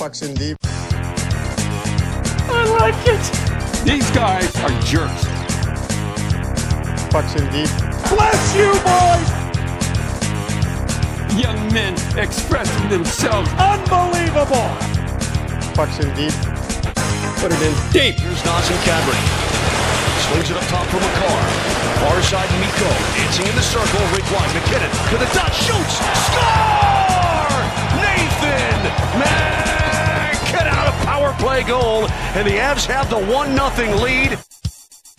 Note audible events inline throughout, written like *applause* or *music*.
Pucks in deep. I like it. These guys are jerks. Pucks in deep. Bless you, boys. Young men expressing themselves. Unbelievable. Pucks in deep. Put it in deep. Here's Nazem Kadri. Swings it up top for Makar. Far side Mikko. Dancing in the circle. Rick wide. MacKinnon to the dot. Shoots. Score! Nathan MacKinnon. A power play goal. And the Avs have the 1-0 lead.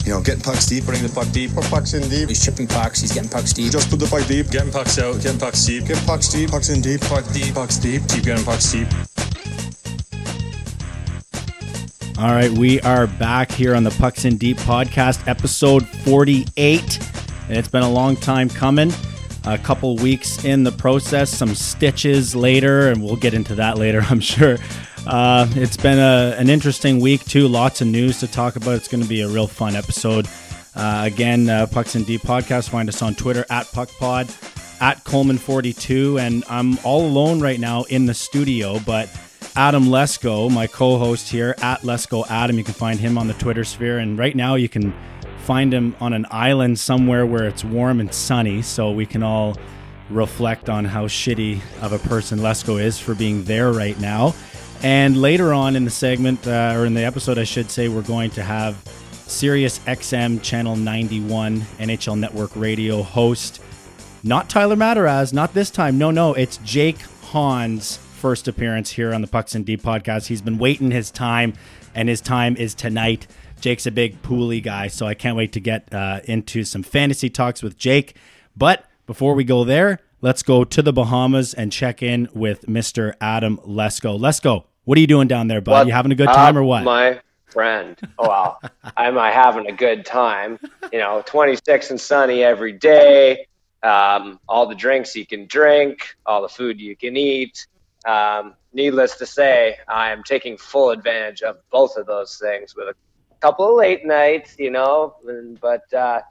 You know, getting pucks deep, putting the puck deep. Put pucks in deep. He's chipping pucks. He's getting pucks deep. Just put the puck deep. Getting pucks out, getting pucks deep. Get pucks deep. Pucks in deep. Puck deep, pucks deep. Keep getting pucks deep. All right, we are back here on the Pucks in Deep podcast, episode 48. And it's been a long time coming. A couple weeks in the process, some stitches later, and we'll get into that later, *laughs* I'm sure. Uh, it's been a, an interesting week, too. Lots of news to talk about. It's going to be a real fun episode. Uh, again, uh, Pucks and Deep podcast. Find us on Twitter at PuckPod, at Coleman42. And I'm all alone right now in the studio, but Adam Lesko, my co-host here at Lesko Adam. You can find him on the Twitter sphere, and right now you can find him on an island somewhere where it's warm and sunny, so we can all reflect on how shitty of a person Lesko is for being there right now. And later on in the segment, uh, or in the episode, I should say, we're going to have Sirius XM Channel 91 NHL Network Radio host, not Tyler Mataraz, not this time. No, no, it's Jake Hahn's first appearance here on the Pucks and Deep podcast. He's been waiting his time, and his time is tonight. Jake's a big pooly guy, so I can't wait to get uh, into some fantasy talks with Jake. But before we go there, let's go to the Bahamas and check in with Mr. Adam Lesko. Lesko, what are you doing down there, bud? What you having a good time or what? My friend. Oh wow. Am I having a good time? You know, 26 and sunny every day. Um, all the drinks you can drink, all the food you can eat. Um, needless to say, I am taking full advantage of both of those things with a couple of late nights, you know. and- But uh,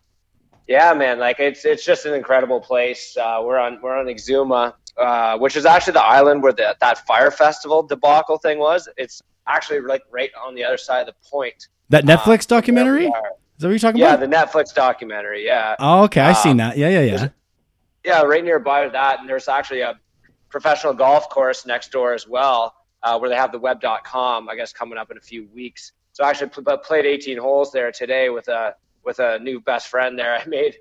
yeah, man, like it's it's just an incredible place. Uh, we're on we're on Exuma, uh, which is actually the island where the, that Fyre festival debacle thing was. It's actually like right on the other side of the point. that Netflix uh, documentary? where Is that what you're talking Yeah, about? Yeah, the Netflix documentary. Yeah, oh, okay. I've uh, seen that. Yeah, yeah, yeah. yeah, right nearby that, and there's actually a professional golf course next door as well, uh, where they have the web.com. I guess coming up in a few weeks. So I actually pl- played 18 holes there today with a with a new best friend there *laughs* I made.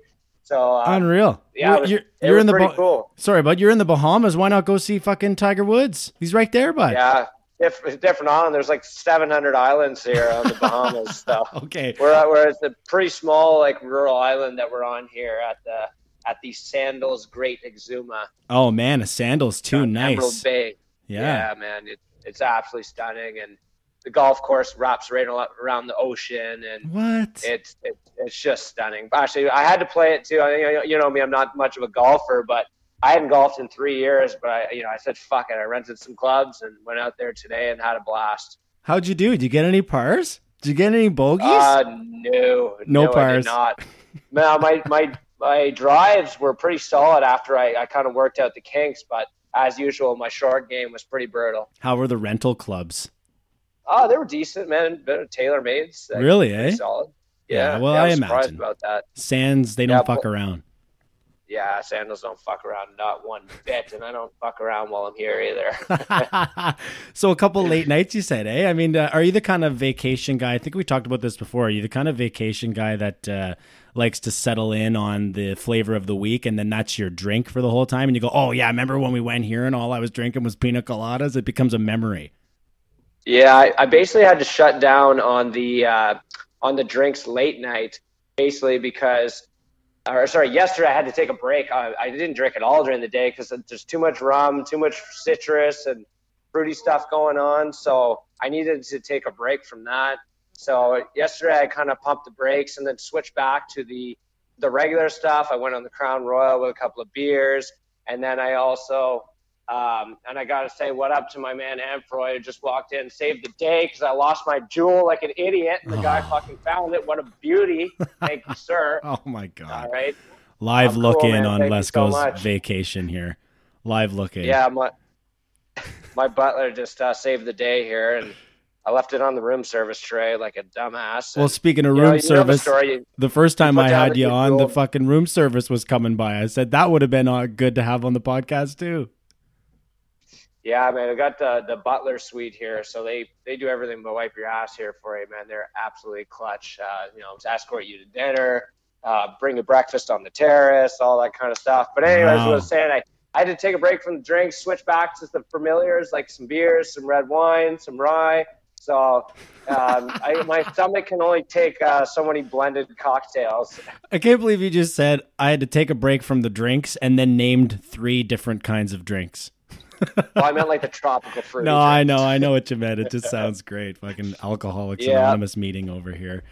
So uh, Unreal. yeah, you're, was- you're, you're in the Ba- cool. Sorry, bud. You're in the Bahamas. Why not go see fucking Tiger Woods? He's right there, bud. Yeah, diff- different island. There's like 700 islands here on the Bahamas. So *laughs* Okay. we're at, we're at the pretty small like rural island that we're on here at the at the Sandals Great Exuma. Oh man, a sandals too. on Emerald Nice. Bay. Yeah. Yeah, man, it, it's absolutely stunning, and the golf course wraps right around the ocean, and What? it's it, it's just stunning. Actually, I had to play it too. I, you know- me, I'm not much of a golfer, but I hadn't golfed in three years. But I, you know, I said fuck it. I rented some clubs and went out there today and had a blast. How'd you do? Did you get any pars? Did you get any bogeys? Uh, no, No did pars. not. No, my my my drives were pretty solid after I, I kind of worked out the kinks, but as usual, my short game was pretty brutal. How were the rental clubs? Oh, they were decent, man. Better tailor made. Really, eh? Solid. Yeah, Yeah. well, yeah, I surprised imagine. about that. Sands, they don't Yeah, fuck but- around. Yeah, sandals don't fuck around not one bit, and I don't fuck around while I'm here either. *laughs* so a couple late nights, you said, eh? I mean, uh, are you the kind of vacation guy? I think we talked about this before. Are you the kind of vacation guy that uh, likes to settle in on the flavor of the week, and then that's your drink for the whole time, and you go, "Oh yeah, I remember when we went here and all I was drinking was pina coladas?" It becomes a memory. Yeah, I, I basically had to shut down on the uh, on the drinks late night, basically because, or sorry, yesterday I had to take a break. I, I didn't drink at all during the day because there's too much rum, too much citrus, and fruity stuff going on. So I needed to take a break from that. So yesterday I kind of pumped the brakes and then switched back to the the regular stuff. I went on the Crown Royal with a couple of beers, and then I also um, and I got to say what up to my man Amfroy who just walked in, saved the day because I lost my jewel like an idiot, and the guy fucking found it. What a beauty! Thank you, sir. *laughs* Oh my god! All right. Live I'm look cool, in man. on Thank you so Lesko's vacation here. Live look in. Yeah, my my butler just uh, saved the day here, and I left it on the room service tray like a dumbass. Well, speaking of you room know- you know the service, story. the first time I had you on, the fucking room service was coming by. I said that would have been uh, good to have on the podcast too. Yeah, man, I got the the butler suite here, so they they do everything but wipe your ass here for you, man. They're absolutely clutch. Uh, you know, to escort you to dinner, uh, bring you breakfast on the terrace, all that kind of stuff. But anyways, Wow. what I was saying, I, I had to take a break from the drinks, switch back to the familiars like some beers, some red wine, some rye. So um, *laughs* I, my stomach can only take uh, so many blended cocktails. I can't believe you just said I had to take a break from the drinks and then named three different kinds of drinks. Well, I meant like the tropical fruit. No, I know, I know what you meant. It just *laughs* sounds great. Fucking Alcoholics Yeah. Anonymous meeting over here.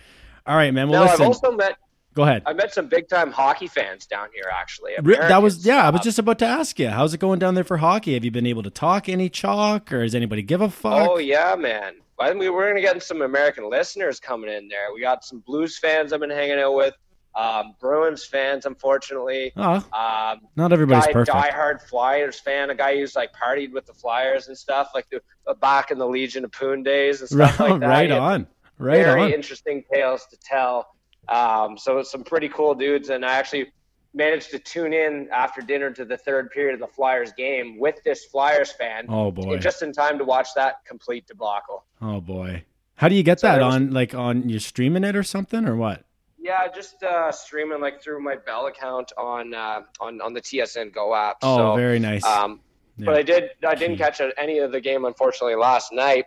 All right, man. Well, No, I've listen. also met Go ahead. I met some big time hockey fans down here actually. Re- that was yeah. I was Uh, just about to ask you, how's it going down there for hockey? Have you been able to talk any chalk, or does anybody give a fuck? Oh yeah, man. I mean, we're gonna get some American listeners coming in there. We got some Blues fans I've been hanging out with, um, Bruins fans, unfortunately. Oh, Um, not everybody's guy, perfect. diehard Flyers fan, a guy who's like partied with the Flyers and stuff, like the, back in the Legion of Poon days and stuff Right, *laughs* like that. right on, right very on. interesting tales to tell. Um, so some pretty cool dudes, and I actually managed to tune in after dinner to the third period of the Flyers game with this Flyers fan, Oh boy, just in time to watch that complete debacle. oh boy. How do you get So that was- on? Like on you streaming it or something, or what? Yeah, just uh, streaming like through my Bell account on uh, on on the TSN Go app. Oh, so, very nice. Um, Yeah. But I did I didn't catch any of the game unfortunately last night.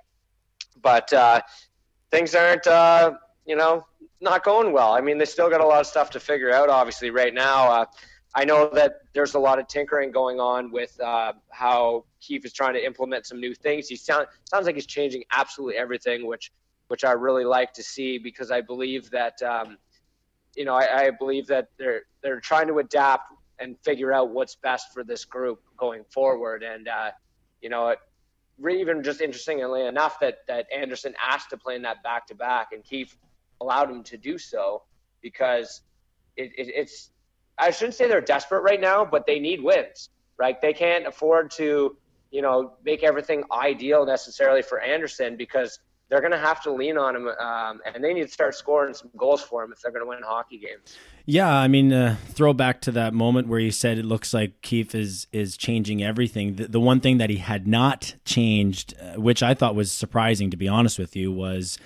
But uh, things aren't uh, you know not going well. I mean, they still got a lot of stuff to figure out. Obviously, right now. Uh, I know that there's a lot of tinkering going on with uh, how Keefe is trying to implement some new things. He sound, sounds like he's changing absolutely everything, which which I really like to see because I believe that um, you know I, I believe that they're they're trying to adapt and figure out what's best for this group going forward. And uh, you know, it, even just interestingly enough that that Andersen asked to play in that back to back, and Keefe allowed him to do so because it, it, it's I shouldn't say they're desperate right now, but they need wins. Right? They can't afford to you know make everything ideal necessarily for Andersen because they're going to have to lean on him, um, and they need to start scoring some goals for him if they're going to win hockey games. Yeah, I mean, uh, throw back to that moment where you said it looks like Keefe is is changing everything. The, the one thing that he had not changed, uh, which I thought was surprising, to be honest with you, was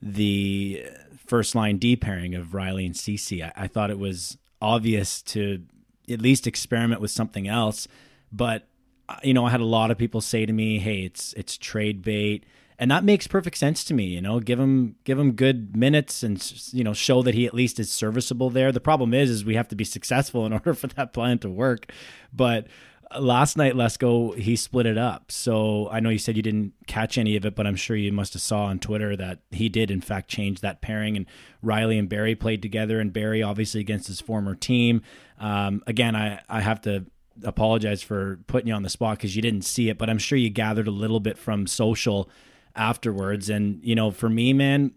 the first line D pairing of Rielly and Ceci. I, I thought it was obvious to at least experiment with something else, but uh, you know, I had a lot of people say to me, "Hey, it's it's trade bait." And that makes perfect sense to me. You know, give him give him good minutes and you know show that he at least is serviceable there. The problem is, is we have to be successful in *laughs* order for that plan to work. But uh, last night, Lesko he split it up. So I know you said you didn't catch any of it, but I'm sure you must have saw on Twitter that he did in fact change that pairing, and Rielly and Barrie played together, and Barrie obviously against his former team. Um, again, I I have to apologize for putting you on the spot because you didn't see it, but I'm sure you gathered a little bit from social afterwards. And you know, for me, man,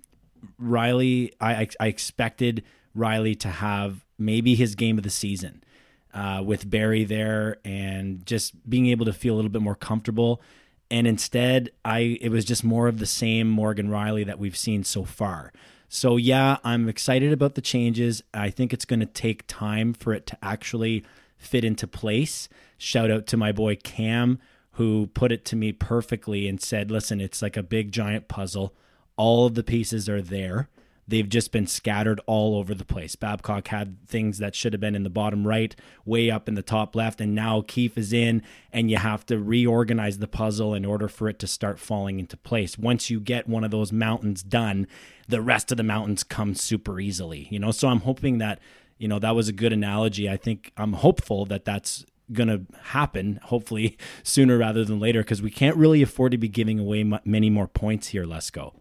Rielly, I I expected Rielly to have maybe his game of the season uh, with Barrie there and just being able to feel a little bit more comfortable. And instead, I it was just more of the same Morgan Rielly that we've seen so far. So yeah, I'm excited about the changes. I think it's going to take time for it to actually fit into place. Shout out to my boy Cam who put it to me perfectly and said, "Listen, it's like a big giant puzzle. All of the pieces are there. They've just been scattered all over the place. Babcock had things that should have been in the bottom right, way up in the top left, and now Keefe is in, and you have to reorganize the puzzle in order for it to start falling into place. Once you get one of those mountains done, the rest of the mountains come super easily. You know, so I'm hoping that you know that was a good analogy. I think I'm hopeful that that's going to happen hopefully *laughs* sooner rather than later because we can't really afford to be giving away m- many more points here let's go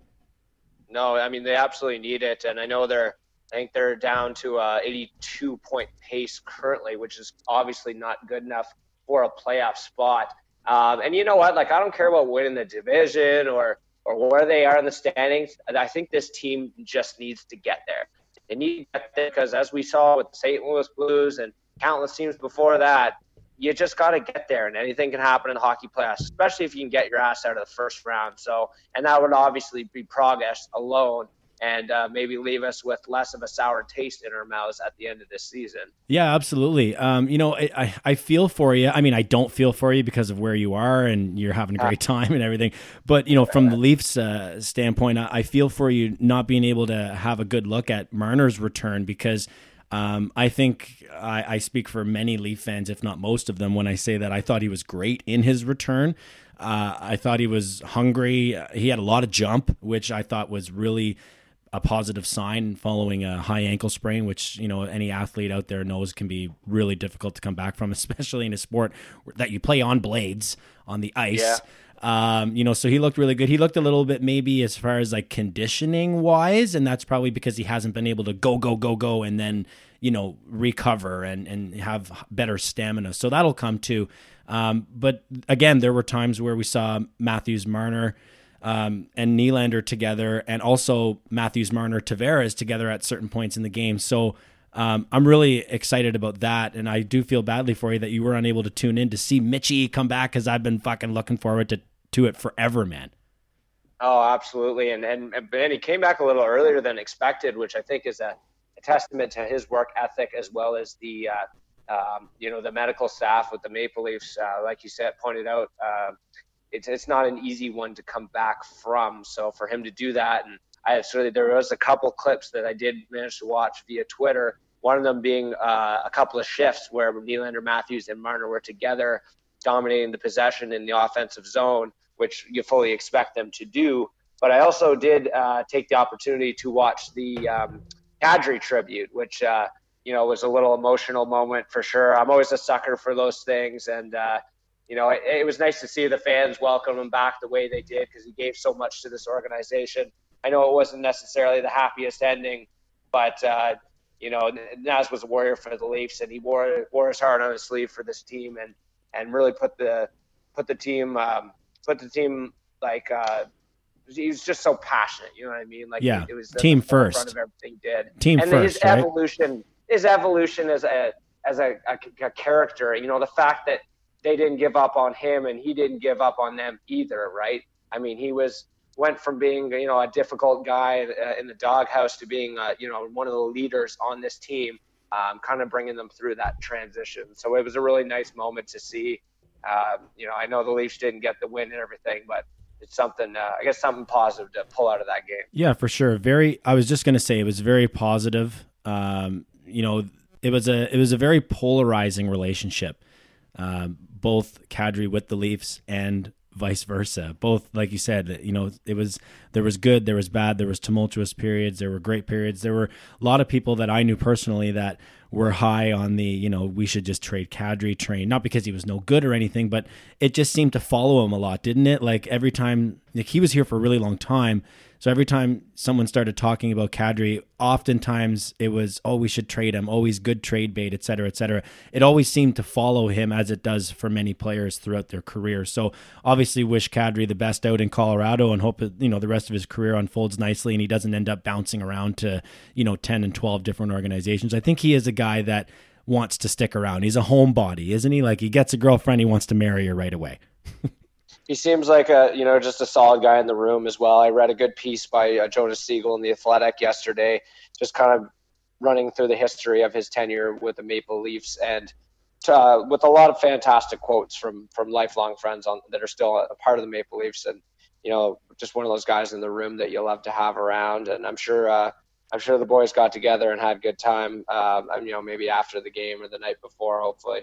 no i mean they absolutely need it and i know they're i think they're down to a 82 point pace currently which is obviously not good enough for a playoff spot. Um, and you know what? Like i don't care about winning the division or or where they are in the standings. I think this team just needs to get there. They need to get there because as we saw with the st louis blues and countless teams before that you just got to get there, and anything can happen in the hockey playoffs, especially if you can get your ass out of the first round. So, and that would obviously be progress alone and uh, maybe leave us with less of a sour taste in our mouths at the end of this season. Yeah, absolutely. Um, you know, I, I, I feel for you. I mean, I don't feel for you because of where you are and you're having a great *laughs* time and everything. But you know, from the Leafs uh, standpoint, I, I feel for you not being able to have a good look at Marner's return because. Um, I think I, I, speak for many Leaf fans, if not most of them, when I say that I thought he was great in his return. Uh, I thought he was hungry. He had a lot of jump, which I thought was really a positive sign following a high ankle sprain, which you know any athlete out there knows can be really difficult to come back from, *laughs* especially in a sport that you play on blades on the ice. Yeah. Um, you know, so he looked really good. He looked a little bit maybe as far as like conditioning wise, and that's probably because he hasn't been able to go, go, go, go, and then you know recover and and have better stamina. So that'll come too. Um, but again, there were times where we saw Matthews Marner um, and Nylander together, and also Matthews, Marner, Tavares together at certain points in the game. So um, I'm really excited about that, and I do feel badly for you that you were unable to tune in to see Mitchy come back because I've been fucking looking forward to to it forever, man. Oh, absolutely, and and and he came back a little earlier than expected, which I think is a, a testament to his work ethic as well as the. Uh, um, you know the medical staff with the Maple Leafs, uh, like you said, pointed out, uh, it's it's not an easy one to come back from. So for him to do that, and I certainly there was a couple clips that I did manage to watch via Twitter. One of them being uh, a couple of shifts where Nylander, Matthews, and Marner were together, dominating the possession in the offensive zone, which you fully expect them to do. But I also did uh, take the opportunity to watch the um, Kadri tribute, which uh, you know was a little emotional moment for sure. I'm always a sucker for those things, and uh, you know, it, it, was nice to see the fans welcome him back the way they did because he gave so much to this organization. I know it wasn't necessarily the happiest ending, but uh, you know, Naz was a warrior for the Leafs, and he wore wore his heart on his sleeve for this team, and and really put the put the team um, put the team like uh, he was just so passionate. You know what I mean? Like yeah, it was team first. Of everything he did team and first. His right? evolution, his evolution as a as a, a, a character. You know, the fact that they didn't give up on him and he didn't give up on them either, right? I mean, he was went from being you know a difficult guy uh, in the doghouse to being uh, you know one of the leaders on this team, um, kind of bringing them through that transition. So it was a really nice moment to see. Um, you know, I know the Leafs didn't get the win and everything, but it's something uh, I guess something positive to pull out of that game. Yeah, for sure. Very. I was just going to say it was very positive. Um, you know, it was a it was a very polarizing relationship. Um, both Kadri with the Leafs and vice versa. Both, like you said, you know, it was there was good, there was bad, there was tumultuous periods, there were great periods. There were a lot of people that I knew personally that were high on the, you know, we should just trade Kadri train, not because he was no good or anything, but it just seemed to follow him a lot, didn't it? Like every time, like he was here for a really long time, so every time someone started talking about Kadri, oftentimes it was, oh, we should trade him. Oh, always good trade bait, et cetera, et cetera. It always seemed to follow him as it does for many players throughout their career. So obviously wish Kadri the best out in Colorado and hope, you know, the rest of his career unfolds nicely and he doesn't end up bouncing around to, you know, 10 and 12 different organizations. I think he is a guy that wants to stick around. He's a homebody, isn't he? Like he gets a girlfriend, he wants to marry her right away. *laughs* he seems like a you know just a solid guy in the room as well. I read a good piece by uh, Jonas Siegel in the Athletic yesterday, just kind of running through the history of his tenure with the Maple Leafs and uh, with a lot of fantastic quotes from from lifelong friends on that are still a part of the Maple Leafs and you know just one of those guys in the room that you love to have around and I'm sure uh, I'm sure the boys got together and had a good time um, you know maybe after the game or the night before hopefully.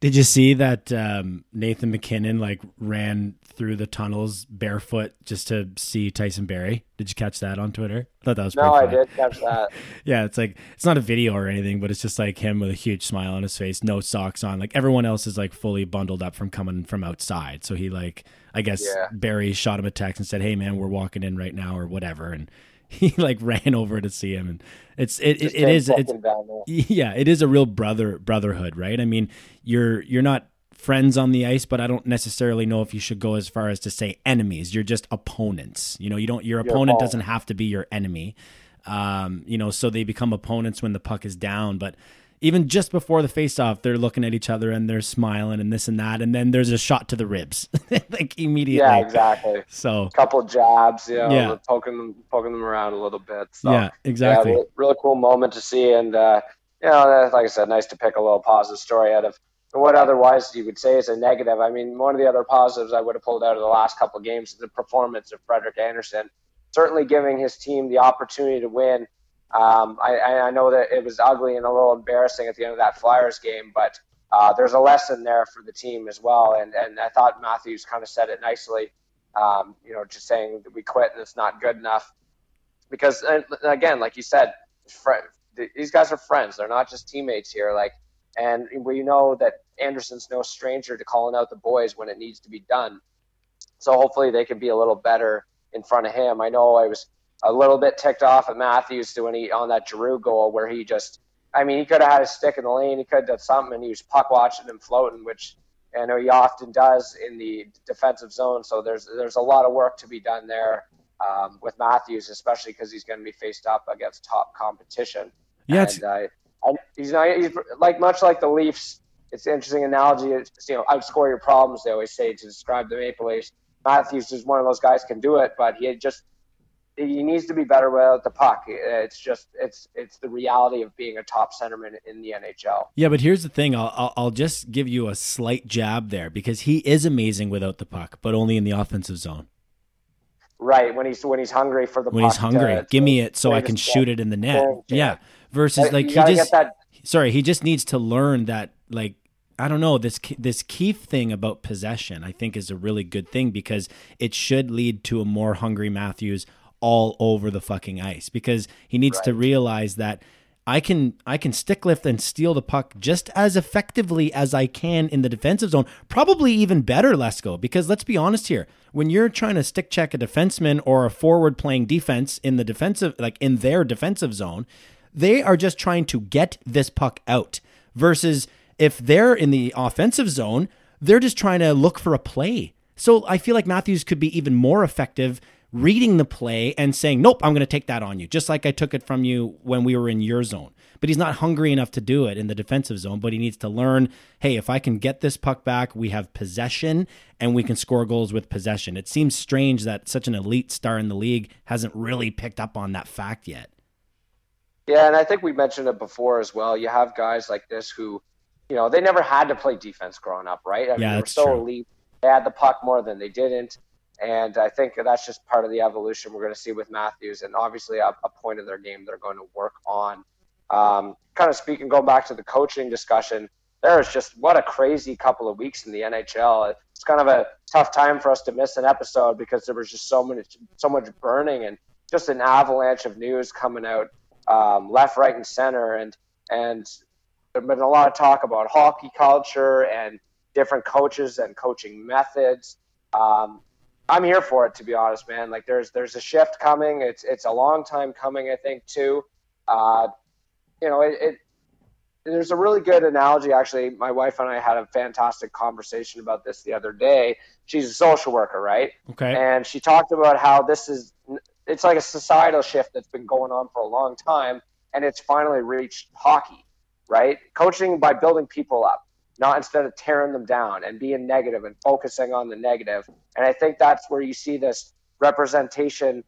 Did you see that um, Nathan MacKinnon like ran through the tunnels barefoot just to see Tyson Barrie? Did you catch that on Twitter? I thought that was no, I did catch that. *laughs* yeah, it's like it's not a video or anything, but it's just like him with a huge smile on his face, no socks on. Like everyone else is like fully bundled up from coming from outside. So he like I guess yeah. Barrie shot him a text and said, "Hey man, we're walking in right now" or whatever, and *laughs* he like ran over to see him and it's it, it, it is it's *laughs* yeah it is a real brother brotherhood right? I mean you're you're not friends on the ice but i don't necessarily know if you should go as far as to say enemies. You're just opponents you know? You don't your, your opponent doesn't have to be your enemy. Um you know so they become opponents when the puck is down but even just before the face off, they're looking at each other and they're smiling and this and that, and then there's a shot to the ribs, *laughs* like immediately. Yeah, exactly. So couple jabs, you know, Yeah. poking them, poking them around a little bit. So, yeah, exactly. Yeah, really, really cool moment to see, and uh, you know, like I said, nice to pick a little positive story out of what otherwise you would say is a negative. I mean, one of the other positives I would have pulled out of the last couple of games is the performance of Frederik Andersen, certainly giving his team the opportunity to win. Um, I, I know that it was ugly and a little embarrassing at the end of that Flyers game, but uh, there's a lesson there for the team as well. And, and I thought Matthews kind of said it nicely, um, you know, just saying that we quit and it's not good enough. Because, again, like you said, fr- these guys are friends. They're not just teammates here. Like, and we know that Andersen's no stranger to calling out the boys when it needs to be done. So hopefully they can be a little better in front of him. I know I was a little bit ticked off at Matthews when he on that Giroux goal where he just, I mean, he could have had his stick in the lane, he could have done something, and he was puck watching and floating, which I know he often does in the defensive zone. So there's there's a lot of work to be done there um, with Matthews, especially because he's going to be faced up against top competition. Yeah, and, uh, and he's not he's like much like the Leafs. It's an interesting analogy. It's, you know, outscore your problems. They always say to describe the Maple Leafs. Matthews is one of those guys can do it, but he just he needs to be better without the puck. It's just it's it's the reality of being a top centerman in the NHL. Yeah, but here's the thing. I'll, I'll I'll just give you a slight jab there because he is amazing without the puck, but only in the offensive zone. Right when he's when he's hungry for the When he's hungry, uh, to- give me it so I can shoot it in the net. Yeah. Versus Like, he just sorry, he just needs to learn that like I don't know this this Keefe thing about possession. I think is a really good thing because it should lead to a more hungry Matthews all over the fucking ice because he needs to realize that I can I can stick lift and steal the puck just as effectively as I can in the defensive zone. Probably even better, Lesko, because let's be honest here. When you're trying to stick check a defenseman or a forward playing defense in the defensive like in their defensive zone, they are just trying to get this puck out. Versus if they're in the offensive zone, they're just trying to look for a play. So I feel like Matthews could be even more effective reading the play and saying, Nope, I'm going to take that on you, just like I took it from you when we were in your zone. But he's not hungry enough to do it in the defensive zone, but he needs to learn hey, if I can get this puck back, we have possession and we can score goals with possession. It seems strange that such an elite star in the league hasn't really picked up on that fact yet. Yeah, and I think we mentioned it before as well. You have guys like this who, you know, they never had to play defense growing up, right? I mean, Yeah, they were so true. elite. They had the puck more than they didn't. And I think that's just part of the evolution we're going to see with Matthews, and obviously a, a point of their game they're going to work on. Um, kind of speaking, going back to the coaching discussion, there is just what a crazy couple of weeks in the NHL. It's kind of a tough time for us to miss an episode because there was just so much, so much burning and just an avalanche of news coming out um, left, right, and center. And and there's been a lot of talk about hockey culture and different coaches and coaching methods. Um, I'm here for it, to be honest, man. Like there's there's a shift coming. It's it's a long time coming, I think, too. Uh, you know, it, it there's a really good analogy actually. My wife and I had a fantastic conversation about this the other day. She's a social worker, right? Okay. and she talked about how this is it's like a societal shift that's been going on for a long time and it's finally reached hockey right coaching by building people up not instead of tearing them down and being negative and focusing on the negative and i think that's where you see this representation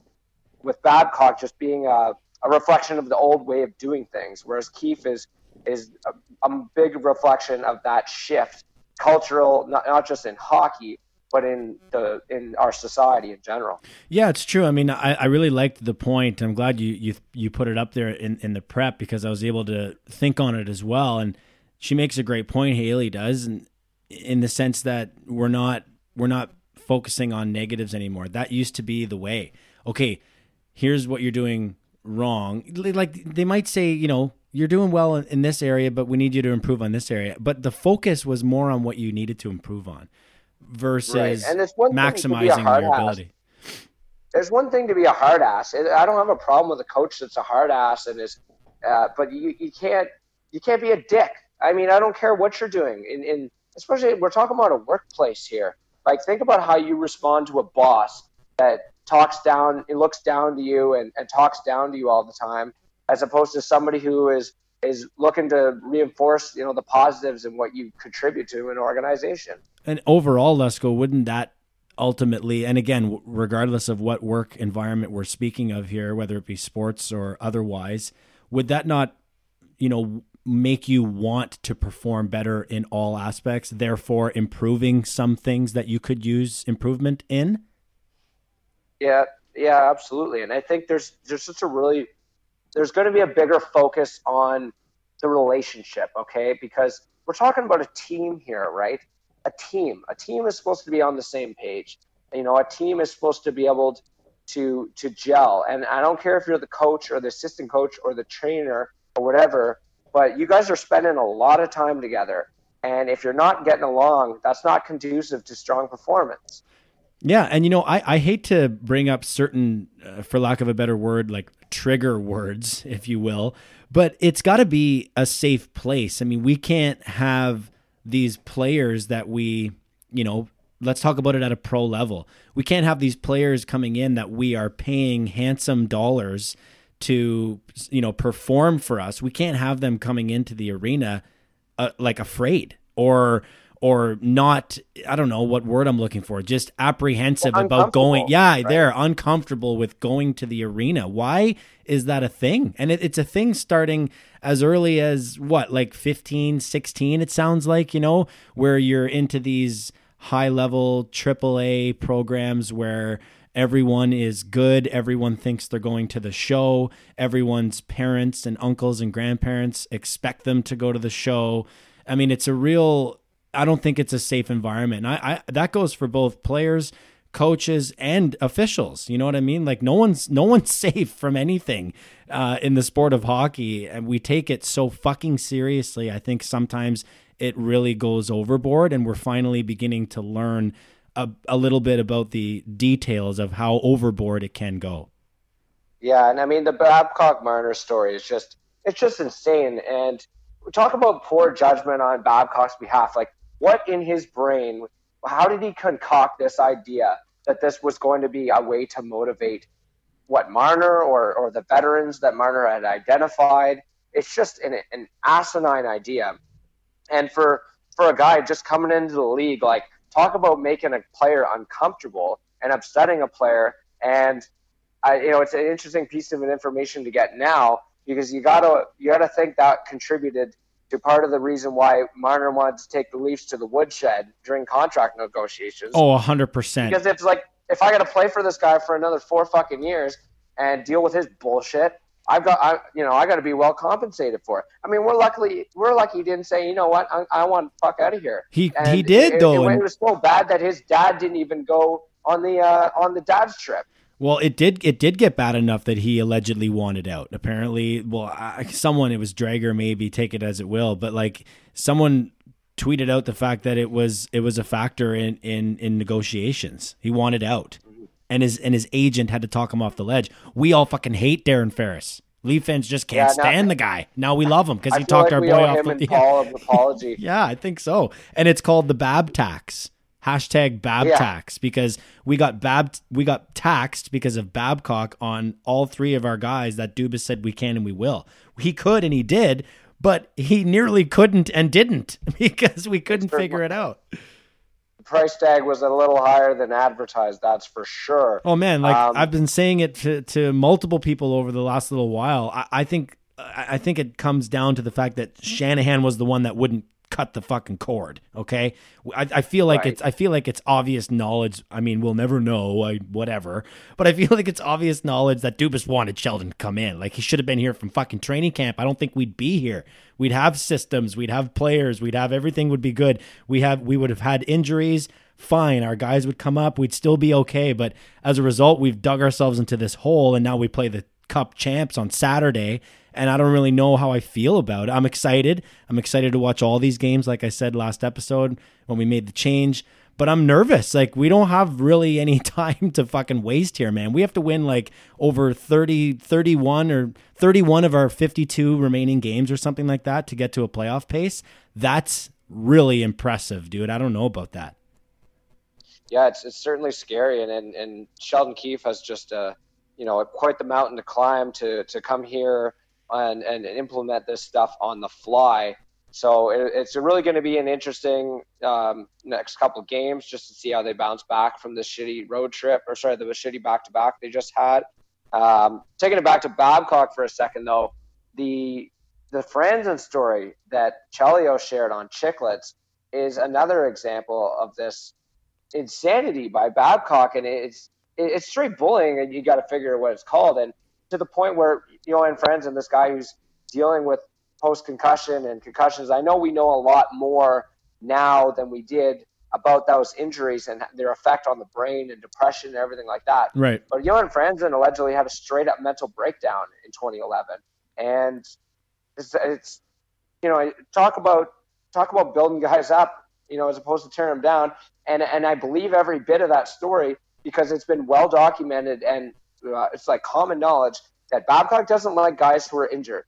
with babcock just being a, a reflection of the old way of doing things whereas keefe is is a, a big reflection of that shift cultural not, not just in hockey but in the in our society in general. Yeah, it's true. I mean, I, I really liked the point. I'm glad you you you put it up there in, in the prep because I was able to think on it as well. And she makes a great point. Haley does, and in the sense that we're not we're not focusing on negatives anymore. That used to be the way. Okay, here's what you're doing wrong. Like they might say, you know, you're doing well in, this area, but we need you to improve on this area. But the focus was more on what you needed to improve on versus Right. And it's one thing to be a maximizing your ass. ability. There's one thing to be a hard ass. I don't have a problem with a coach that's a hard ass and is, uh, but you, you can't you can't be a dick. I mean, I don't care what you're doing. In, in especially we're talking about a workplace here. Like think about how you respond to a boss that talks down, looks down to you and, and talks down to you all the time, as opposed to somebody who is is looking to reinforce you know the positives and what you contribute to an organization. And overall, Lesko, wouldn't that ultimately, and again, regardless of what work environment we're speaking of here, whether it be sports or otherwise, would that not, you know, make you want to perform better in all aspects, therefore improving some things that you could use improvement in? Yeah, yeah, absolutely. And I think there's there's just a really there's going to be a bigger focus on the relationship, okay? Because we're talking about a team here, right? A team. A team is supposed to be on the same page. You know, a team is supposed to be able to to gel. And I don't care if you're the coach or the assistant coach or the trainer or whatever, but you guys are spending a lot of time together. And if you're not getting along, that's not conducive to strong performance. Yeah, and you know, I, I hate to bring up certain, uh, for lack of a better word, like trigger words, *laughs* if you will, but it's got to be a safe place. I mean, we can't have these players that we, you know, let's talk about it at a pro level. We can't have these players coming in that we are paying handsome dollars to, you know, perform for us. We can't have them coming into the arena uh, like afraid or or not i don't know what word i'm looking for just apprehensive Well, about going yeah right? they're uncomfortable with going to the arena why is that a thing and it, it's a thing starting as early as what like 15 16 it sounds like you know where you're into these high level aaa programs where everyone is good everyone thinks they're going to the show everyone's parents and uncles and grandparents expect them to go to the show i mean it's a real I don't think it's a safe environment. I, I that goes for both players, coaches, and officials. You know what I mean? Like no one's no one's *laughs* safe from anything uh, in the sport of hockey, and we take it so fucking seriously. I think sometimes it really goes overboard, and we're finally beginning to learn a, a little bit about the details of how overboard it can go. Yeah, and I mean the Babcock Marner story is just it's just insane. And we talk about poor judgment on Babcock's behalf. Like, what in his brain? How did he concoct this idea that this was going to be a way to motivate what Marner or or the veterans that Marner had identified? It's just an, an asinine idea. And for for a guy just coming into the league, like talk about making a player uncomfortable and upsetting a player. And I, you know, it's an interesting piece of information to get now because you gotta you gotta think that contributed to part of the reason why Marner wanted to take the Leafs to the woodshed during contract negotiations. Oh, hundred percent. Because it's like if I got to play for this guy for another four fucking years and deal with his bullshit, I've got I you know I got to be well compensated for it. I mean, we're luckily we're lucky he didn't say you know what I, I want the fuck out of here. He And he did it, though. It, it was so bad that his dad didn't even go on the uh, on the dad's trip. Well, it did. It did get bad enough that he allegedly wanted out. Apparently, well, I, someone it was Dreger, maybe take it as it will, but like someone tweeted out the fact that it was it was a factor in in in negotiations. He wanted out, and his and his agent had to talk him off the ledge. We all fucking hate Darren Ferris. Leaf fans just can't Yeah, now- stand the guy. Now we love him because he talked like our boy off the *laughs* yeah. An apology. *laughs* Yeah, I think so. And it's called the Bab tax. Hashtag Bab Yeah. tax because we got Bab we got taxed because of Babcock on all three of our guys that Dubas said we can and we will. He could and he did, but he nearly couldn't and didn't *laughs* because we couldn't figure it out. Price tag was a little higher than advertised. That's for sure. Oh man, like Um, I've been saying it to, to multiple people over the last little while. I, I think I think it comes down to the fact that Shanahan was the one that wouldn't cut the fucking cord. Okay, I, I feel like Right. it's I feel like it's obvious knowledge. I mean, we'll never know, I, whatever. But I feel *laughs* like it's obvious knowledge that Dubas wanted Sheldon to come in. Like he should have been here from fucking training camp. I don't think we'd be here. We'd have systems. We'd have players. We'd have everything would be good. We have we would have had injuries. Fine, our guys would come up. We'd still be okay. But as a result, we've dug ourselves into this hole, and now we play the Cup champs on Saturday. And I don't really know how I feel about it. I'm excited. I'm excited to watch all these games, like I said last episode when we made the change. But I'm nervous. Like, we don't have really any *laughs* time to fucking waste here, man. We have to win like over 30, 31 or 31 of our 52 remaining games or something like that to get to a playoff pace. That's really impressive, dude. I don't know about that. yeah, it's it's certainly scary, and and, and Sheldon Keefe has just uh, you know quite the mountain to climb to to come here and, and implement this stuff on the fly. So it, it's really going to be an interesting um, next couple games just to see how they bounce back from this shitty road trip, or sorry, the shitty back to back they just had. Um, taking it back to Babcock for a second, though, the the Franzen story that Chelios shared on Chicklets is another example of this insanity by Babcock, and it's it's straight bullying, and you got to figure what it's called, and to the point where you know, and Franzen this guy who's dealing with post concussion and concussions. I know we know a lot more now than we did about those injuries and their effect on the brain and depression and everything like that. Right. But Johan Franzen allegedly had a straight up mental breakdown in 2011, and it's, it's you know talk about talk about building guys up, you know, as opposed to tearing them down. And and I believe every bit of that story because it's been well documented and uh, it's like common knowledge that Babcock doesn't like guys who are injured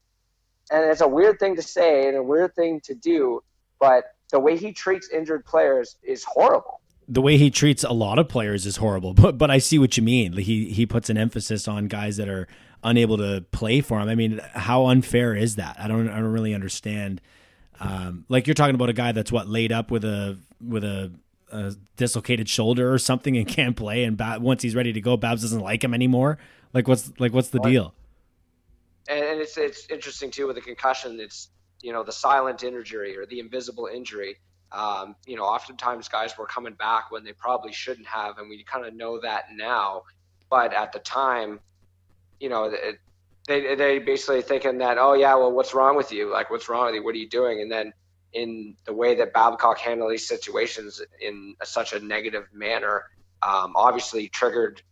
and it's a weird thing to say and a weird thing to do, but the way he treats injured players is horrible. The way he treats a lot of players is horrible, *laughs* but but I see what you mean. He he puts an emphasis on guys that are unable to play for him. I mean, how unfair is that? I don't I don't really understand. Um, like you're talking about a guy that's what laid up with a with a, a dislocated shoulder or something and can't play, and once he's ready to go, Babs doesn't like him anymore. Like what's like what's the deal? and, and it's it's interesting too with a concussion. It's you know the silent injury or the invisible injury. Um, you know, oftentimes guys were coming back when they probably shouldn't have, and we kind of know that now. But at the time, you know, it, they they basically thinking that, oh yeah, well, what's wrong with you? Like, what's wrong with you? What are you doing? And then in the way that Babcock handled these situations in a, such a negative manner, um, obviously triggered,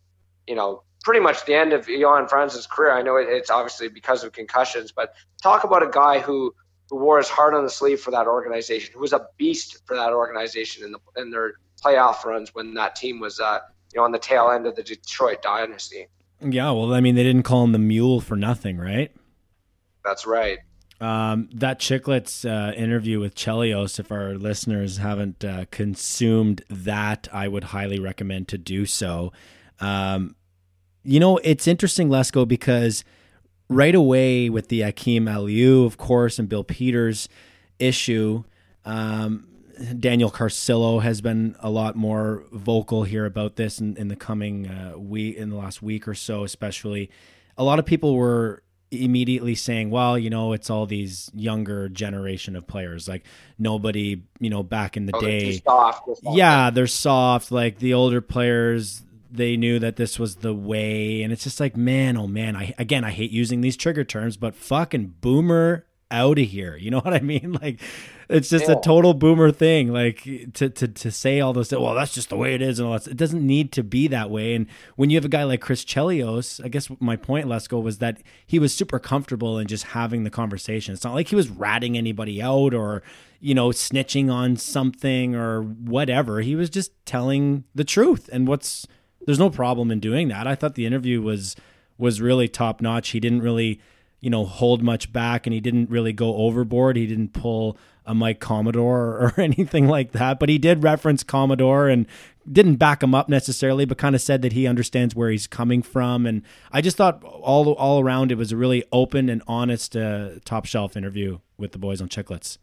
you know, pretty much the end of Johan Franz's career. I know it's obviously because of concussions, but talk about a guy who who wore his heart on the sleeve for that organization, who was a beast for that organization in the in their playoff runs when that team was uh, you know on the tail end of the Detroit dynasty. Yeah, well, I mean, they didn't call him the Mule for nothing, right? That's right. Um, that Chicklets uh, interview with Chelios, if our listeners haven't uh, consumed that, I would highly recommend to do so. Um, you know, it's interesting, Lesko, because right away with the Akim Aliu, of course, and Bill Peters issue, um, Daniel Carcillo has been a lot more vocal here about this in, in the coming uh, week, in the last week or so, especially. A lot of people were immediately saying, well, you know, it's all these younger generation of players. Like nobody, you know, back in the oh, day. Soft, yeah, they're soft. Like the older players, they knew that this was the way and it's just like man oh man i again i hate using these trigger terms but fucking boomer out of here you know *laughs* what i mean like it's just yeah. a total boomer thing like to, to to say all those well that's just the way it is and all that it doesn't need to be that way and when you have a guy like chris chelios i guess my point lesko was that he was super comfortable in just having the conversation it's not like he was ratting anybody out or you know snitching on something or whatever he was just telling the truth and what's there's no problem in doing that. I thought the interview was was really top notch. He didn't really, you know, hold much back and he didn't really go overboard. He didn't pull a Mike Commodore *laughs* or anything like that, but he did reference Commodore and didn't back him up necessarily, but kind of said that he understands where he's coming from. And I just thought all all around it was a really open and honest uh, top shelf interview with the boys on Chicklets.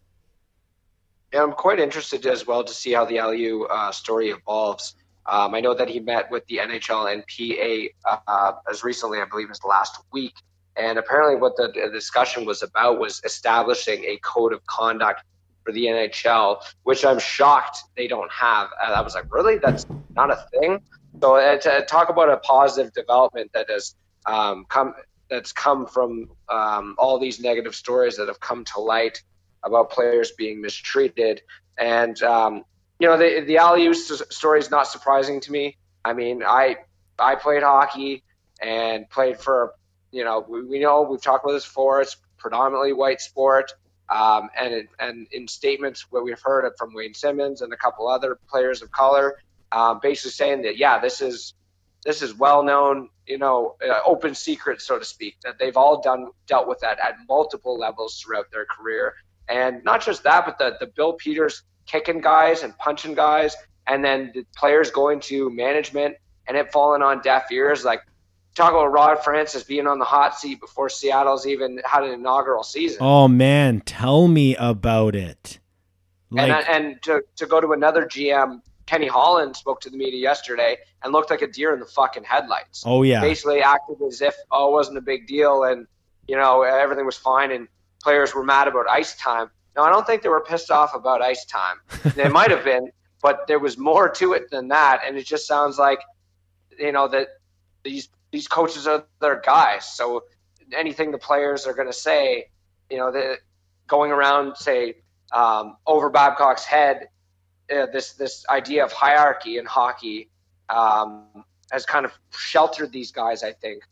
Yeah, I'm quite interested as well to see how the Aliu uh, story evolves. Um, I know that he met with the NHL and PA uh, as recently, I believe, as last week. And apparently, what the, the discussion was about was establishing a code of conduct for the NHL, which I'm shocked they don't have. And I was like, really? That's not a thing. So uh, to talk about a positive development that has um, come that's come from um, all these negative stories that have come to light about players being mistreated. And um, you know, the the Aliu story is not surprising to me. I mean, I I played hockey and played for you know we, we know we've talked about this before. It's predominantly white sport, um, and it, and in statements what we've heard from Wayne Simmonds and a couple other players of color, um, basically saying that yeah, this is this is well known, you know, uh, open secret, so to speak, that they've all done dealt with that at multiple levels throughout their career, and not just that, but the the Bill Peters kicking guys and punching guys, and then the players going to management and it falling on deaf ears. Like talk about Ron Francis being on the hot seat before Seattle's even had an inaugural season. Oh man, tell me about it. Uh, like, and and to to go to another GM, Kenny Holland spoke to the media yesterday and looked like a deer in the fucking headlights. Oh yeah, basically acted as if oh it wasn't a big deal and you know everything was fine and players were mad about ice time. No, I don't think they were pissed off about ice time. *laughs* they might have been, but there was more to it than that. And it just sounds like, you know, that these these coaches are their guys. So anything the players are going to say, you know, that going around say um, over Babcock's head, uh, this this idea of hierarchy in hockey um, has kind of sheltered these guys, I think,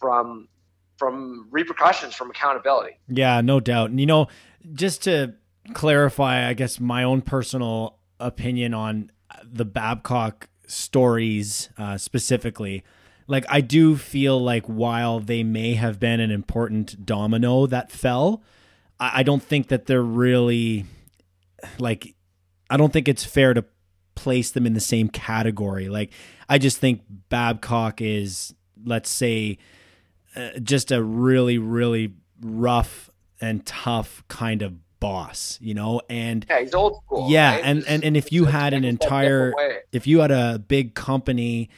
from from repercussions, from accountability. Yeah, no doubt. And you know, just to clarify, I guess my own personal opinion on the Babcock stories uh, specifically. Like, I do feel like while they may have been an important domino that fell, I, I don't think that they're really like, I don't think it's fair to place them in the same category. Like, I just think Babcock is, let's say, uh, just a really, really rough and tough kind of boss, you know, and yeah, he's old school. Yeah, right? and, and and if you had an entire, if you had a big company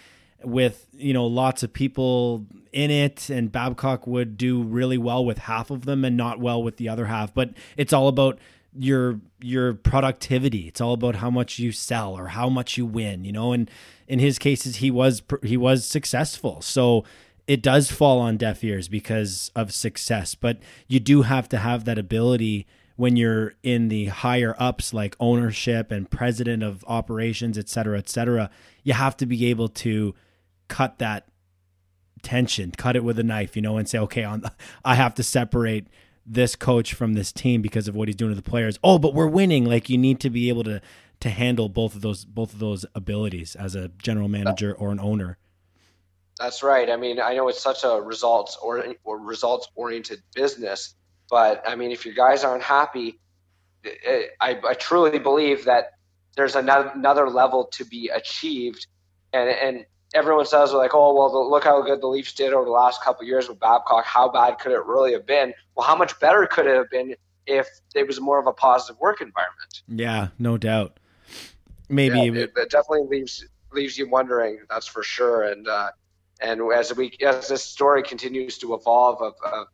with you know lots of people in it, and Babcock would do really well with half of them and not well with the other half, but it's all about your your productivity. It's all about how much you sell or how much you win, you know. And in his cases, he was he was successful, so it does fall on deaf ears because of success. But you do have to have that ability when you're in the higher ups like ownership and president of operations et cetera et cetera you have to be able to cut that tension cut it with a knife you know and say okay on *laughs* i have to separate this coach from this team because of what he's doing to the players. Oh but we're winning. Like you need to be able to to handle both of those both of those abilities as a general manager or an owner. That's right. I mean i know it's such a results or, or results oriented business but I mean, if your guys aren't happy, it, I, I truly believe that there's another, another level to be achieved. And, and everyone says like, oh well, look how good the Leafs did over the last couple years with Babcock. How bad could it really have been? Well, how much better could it have been if it was more of a positive work environment? Yeah, no doubt. Maybe yeah, it, it, definitely leaves leaves you wondering. That's for sure. And uh, and as we as this story continues to evolve of, of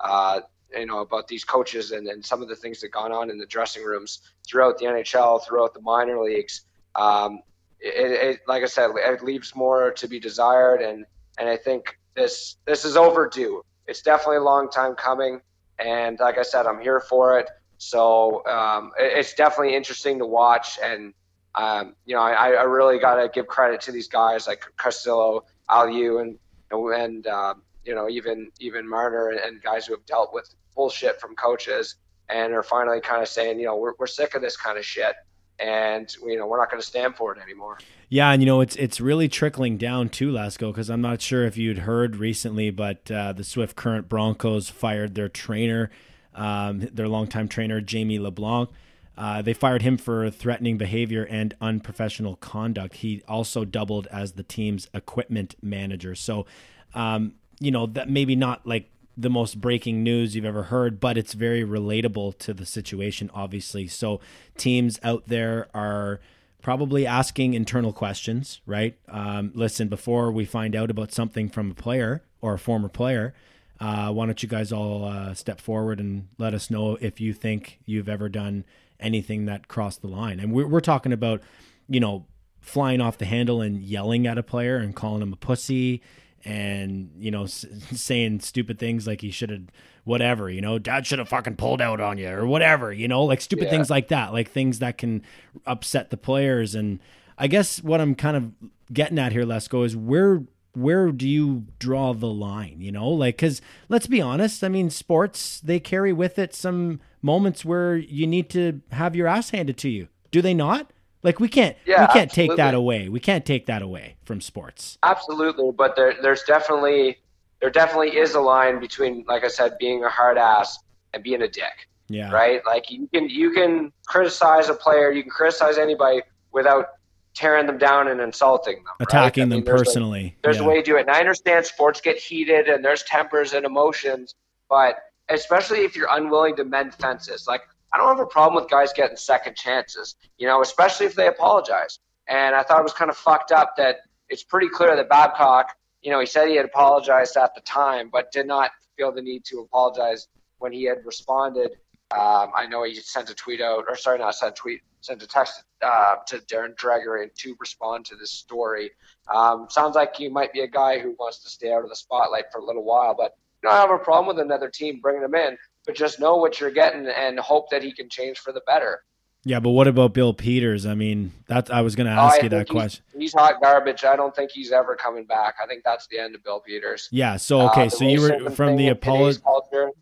uh, you know about these coaches and, and some of the things that gone on in the dressing rooms throughout the NHL, throughout the minor leagues. Um, it, it, like I said, it leaves more to be desired, and and I think this this is overdue. It's definitely a long time coming, and like I said, I'm here for it. So um, it, it's definitely interesting to watch, and um, you know, I, I really got to give credit to these guys like Carcillo, Aliu, and and um, you know even even Marner and, guys who have dealt with bullshit from coaches and are finally kind of saying, you know, we're, we're sick of this kind of shit and you know we're not going to stand for it anymore. Yeah, and you know it's it's really trickling down to Lesko because I'm not sure if you'd heard recently, but uh, the Swift Current Broncos fired their trainer, um, their longtime trainer Jamie LeBlanc. Uh, they fired him for threatening behavior and unprofessional conduct. He also doubled as the team's equipment manager. So, um, you know that maybe not like the most breaking news you've ever heard, but it's very relatable to the situation, obviously. So teams out there are probably asking internal questions, right? Um, listen, before we find out about something from a player or a former player, uh, why don't you guys all uh, step forward and let us know if you think you've ever done anything that crossed the line? And we're, we're talking about, you know, flying off the handle and yelling at a player and calling him a pussy and you know s- *laughs* saying stupid things like he should have whatever you know dad should have fucking pulled out on you or whatever you know like stupid yeah. things like that like things that can upset the players. And i guess what i'm kind of getting at here Lesko is where where do you draw the line you know? Like because let's be honest i mean sports they carry with it some moments where you need to have your ass handed to you. Do they not like we can't yeah, we can't absolutely. take that away. We can't take that away from sports. Absolutely, but there there's definitely there definitely is a line between like I said being a hard ass and being a dick. Yeah. Right? Like you can you can criticize a player, you can criticize anybody without tearing them down and insulting them. Attacking I them mean, there's a- personally. there's yeah. a way to do it. And I understand sports get heated and there's tempers and emotions, but especially if you're unwilling to mend fences, like I don't have a problem with guys getting second chances, you know, especially if they apologize. And I thought it was kind of fucked up that it's pretty clear that Babcock, you know, he said he had apologized at the time, but did not feel the need to apologize when he had responded. Um, I know he sent a tweet out, or sorry, not sent a tweet, sent a text uh, to Darren Dreger to respond to this story. Um, sounds like he might be a guy who wants to stay out of the spotlight for a little while, but you don't have a problem with another team bringing him in, but just know what you're getting and hope that he can change for the better. Yeah, but what about Bill Peters? I mean, that I was going to Oh, ask you that he's- question. He's hot garbage. I don't think he's ever coming back. I think that's the end of Bill Peters. Yeah. So okay, Uh, so you were from the apology.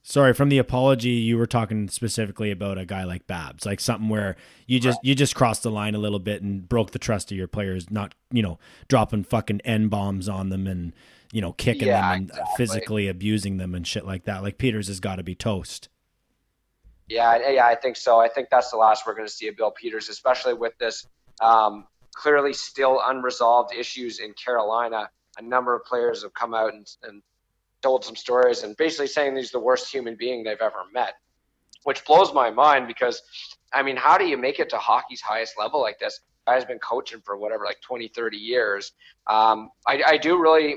Sorry, from the apology, you were talking specifically about a guy like Babs, like something where you just you just crossed the line a little bit and broke the trust of your players, not you know dropping fucking n bombs on them and you know kicking Yeah, them and exactly. physically abusing them and shit like that. Like Peters has got to be toast. Yeah, yeah, I think so. I think that's the last we're going to see of Bill Peters, especially with this um, clearly still unresolved issues in Carolina. A number of players have come out and, and told some stories and basically saying he's the worst human being they've ever met, which blows my mind because, I mean, how do you make it to hockey's highest level like this? Guy's been coaching for whatever, like 20, 30 years. Um, I, I do really,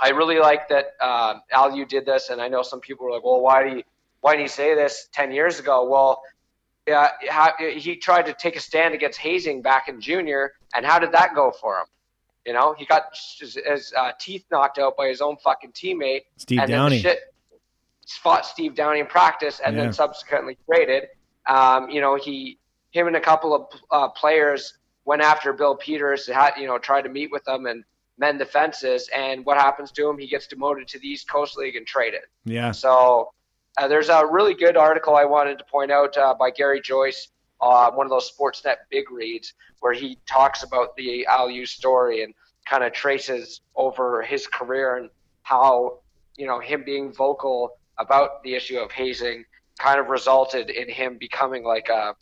I really like that uh, Aliu did this, and I know some people were like, well, why do you, why didn't he say this 10 years ago? Well, yeah, how, he tried to take a stand against hazing back in junior, and how did that go for him? You know, he got his, his uh, teeth knocked out by his own fucking teammate, Steve and then Downie. the shit fought Steve Downie in practice, and Yeah. then subsequently traded. Um, you know, he, him, and a couple of uh, players went after Bill Peters, had you know, tried to meet with him and mend the fences. And what happens to him? He gets demoted to the East Coast League and traded. Yeah. So uh, there's a really good article I wanted to point out uh, by Gare Joyce, uh, one of those Sportsnet big reads, where he talks about the Aliu story and kind of traces over his career and how you know him being vocal about the issue of hazing kind of resulted in him becoming like a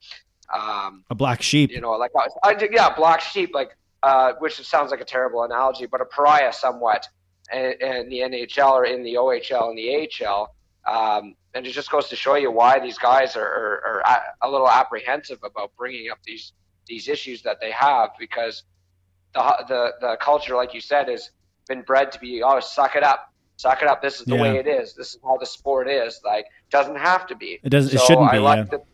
um, A black sheep. you know, like I, yeah, black sheep, like uh, which sounds like a terrible analogy, but a pariah somewhat in, in the NHL or in the OHL and the AHL. Um, and it just goes to show you why these guys are, are, are a- a little apprehensive about bringing up these these issues that they have because the the the culture, like you said, has been bred to be oh suck it up, suck it up. This is the Yeah. way it is. This is how the sport is. Like doesn't have to be. It doesn't. It shouldn't I be. like yeah. that.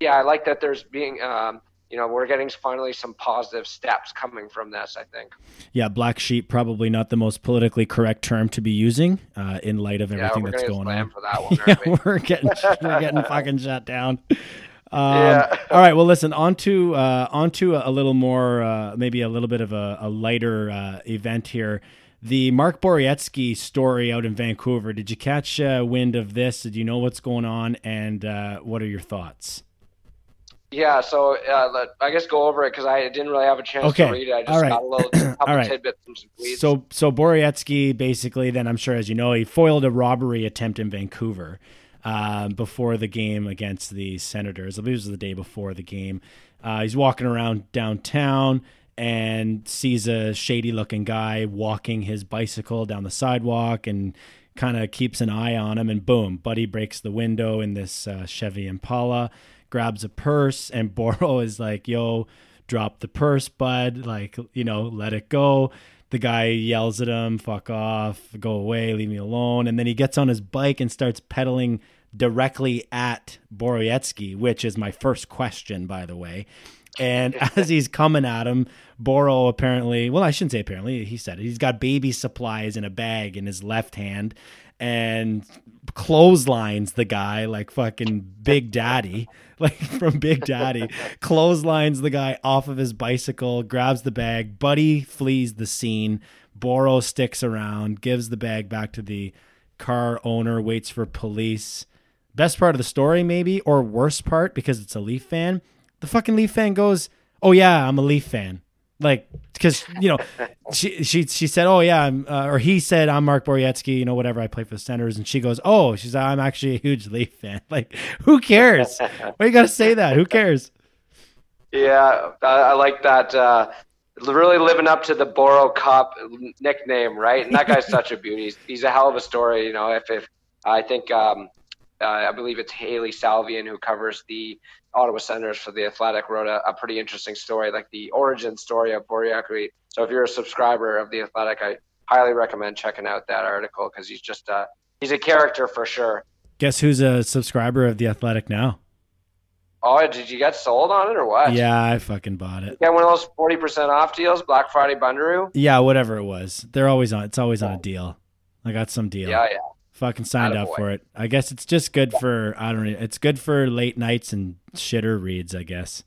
Yeah, I like that. There's being, um, you know, we're getting finally some positive steps coming from this. I think. Yeah, black sheep probably not the most politically correct term to be using uh, in light of everything we're that's going on. for that one. *laughs* yeah, we? *laughs* we're getting we're getting *laughs* fucking shut down. Um, Yeah. all right. Well, listen. On to uh, on to a, a little more, uh, maybe a little bit of a, a lighter uh, event here. The Mark Borowiecki story out in Vancouver. Did you catch uh, wind of this? Did you know what's going on? And uh, what are your thoughts? Yeah, so uh, let, I guess go over it because I didn't really have a chance Okay, to read it. I just all right. got a little *clears throat* couple All right. tidbits from some tweets. So so Borowiecki basically then I'm sure as you know he foiled a robbery attempt in Vancouver um, before the game against the Senators. I believe it was the day before the game. Uh, he's walking around downtown and sees a shady looking guy walking his bicycle down the sidewalk and kind of keeps an eye on him and boom buddy breaks the window in this uh, chevy impala grabs a purse and *laughs* boro is like yo drop the purse bud. Like you know let it go. The guy yells at him fuck off go away leave me alone. And then he gets on his bike and starts pedaling directly at Borowiecki, which is my first question by the way. And *laughs* as he's coming at him, Boro apparently, well, I shouldn't say apparently, he said it. He's got baby supplies in a bag in his left hand and clotheslines the guy like fucking Big Daddy, like *laughs* from Big Daddy, clotheslines the guy off of his bicycle, grabs the bag. Buddy flees the scene. Boro sticks around, gives the bag back to the car owner, waits for police. Best part of the story, maybe, or worst part because it's a Leaf fan. The fucking Leaf fan goes, "Oh yeah, I'm a Leaf fan." Like, because you know, *laughs* she she she said, "Oh yeah," I'm, uh, or he said, "I'm Mark Borowiecki," you know, whatever. I play for the Senators, and she goes, "Oh, she's I'm actually a huge Leaf fan." *laughs* Like, who cares? Why you gotta say that? Who cares? Yeah, I, I like that. Uh, really living up to the Boro Cop nickname, right? And that guy's such a beauty. He's, he's a hell of a story. You know, if, if I think um, uh, I believe it's Hailey Salvian who covers the Ottawa Senators for the Athletic wrote a, a pretty interesting story, like the origin story of Borowiecki. So if you're a subscriber of the Athletic, I highly recommend checking out that article because he's just a, he's a character for sure. Guess who's a subscriber of the Athletic now? Oh, did you get sold on it or what? Yeah, I fucking bought it. Get one of those forty percent off deals, Black Friday Bundaroo. Yeah, whatever it was. They're always on. It's always on a oh. deal. I got some deal. Yeah, yeah. Fucking signed up for it. I guess it's just good for I don't know. It's good for late nights and shitter reads. I guess.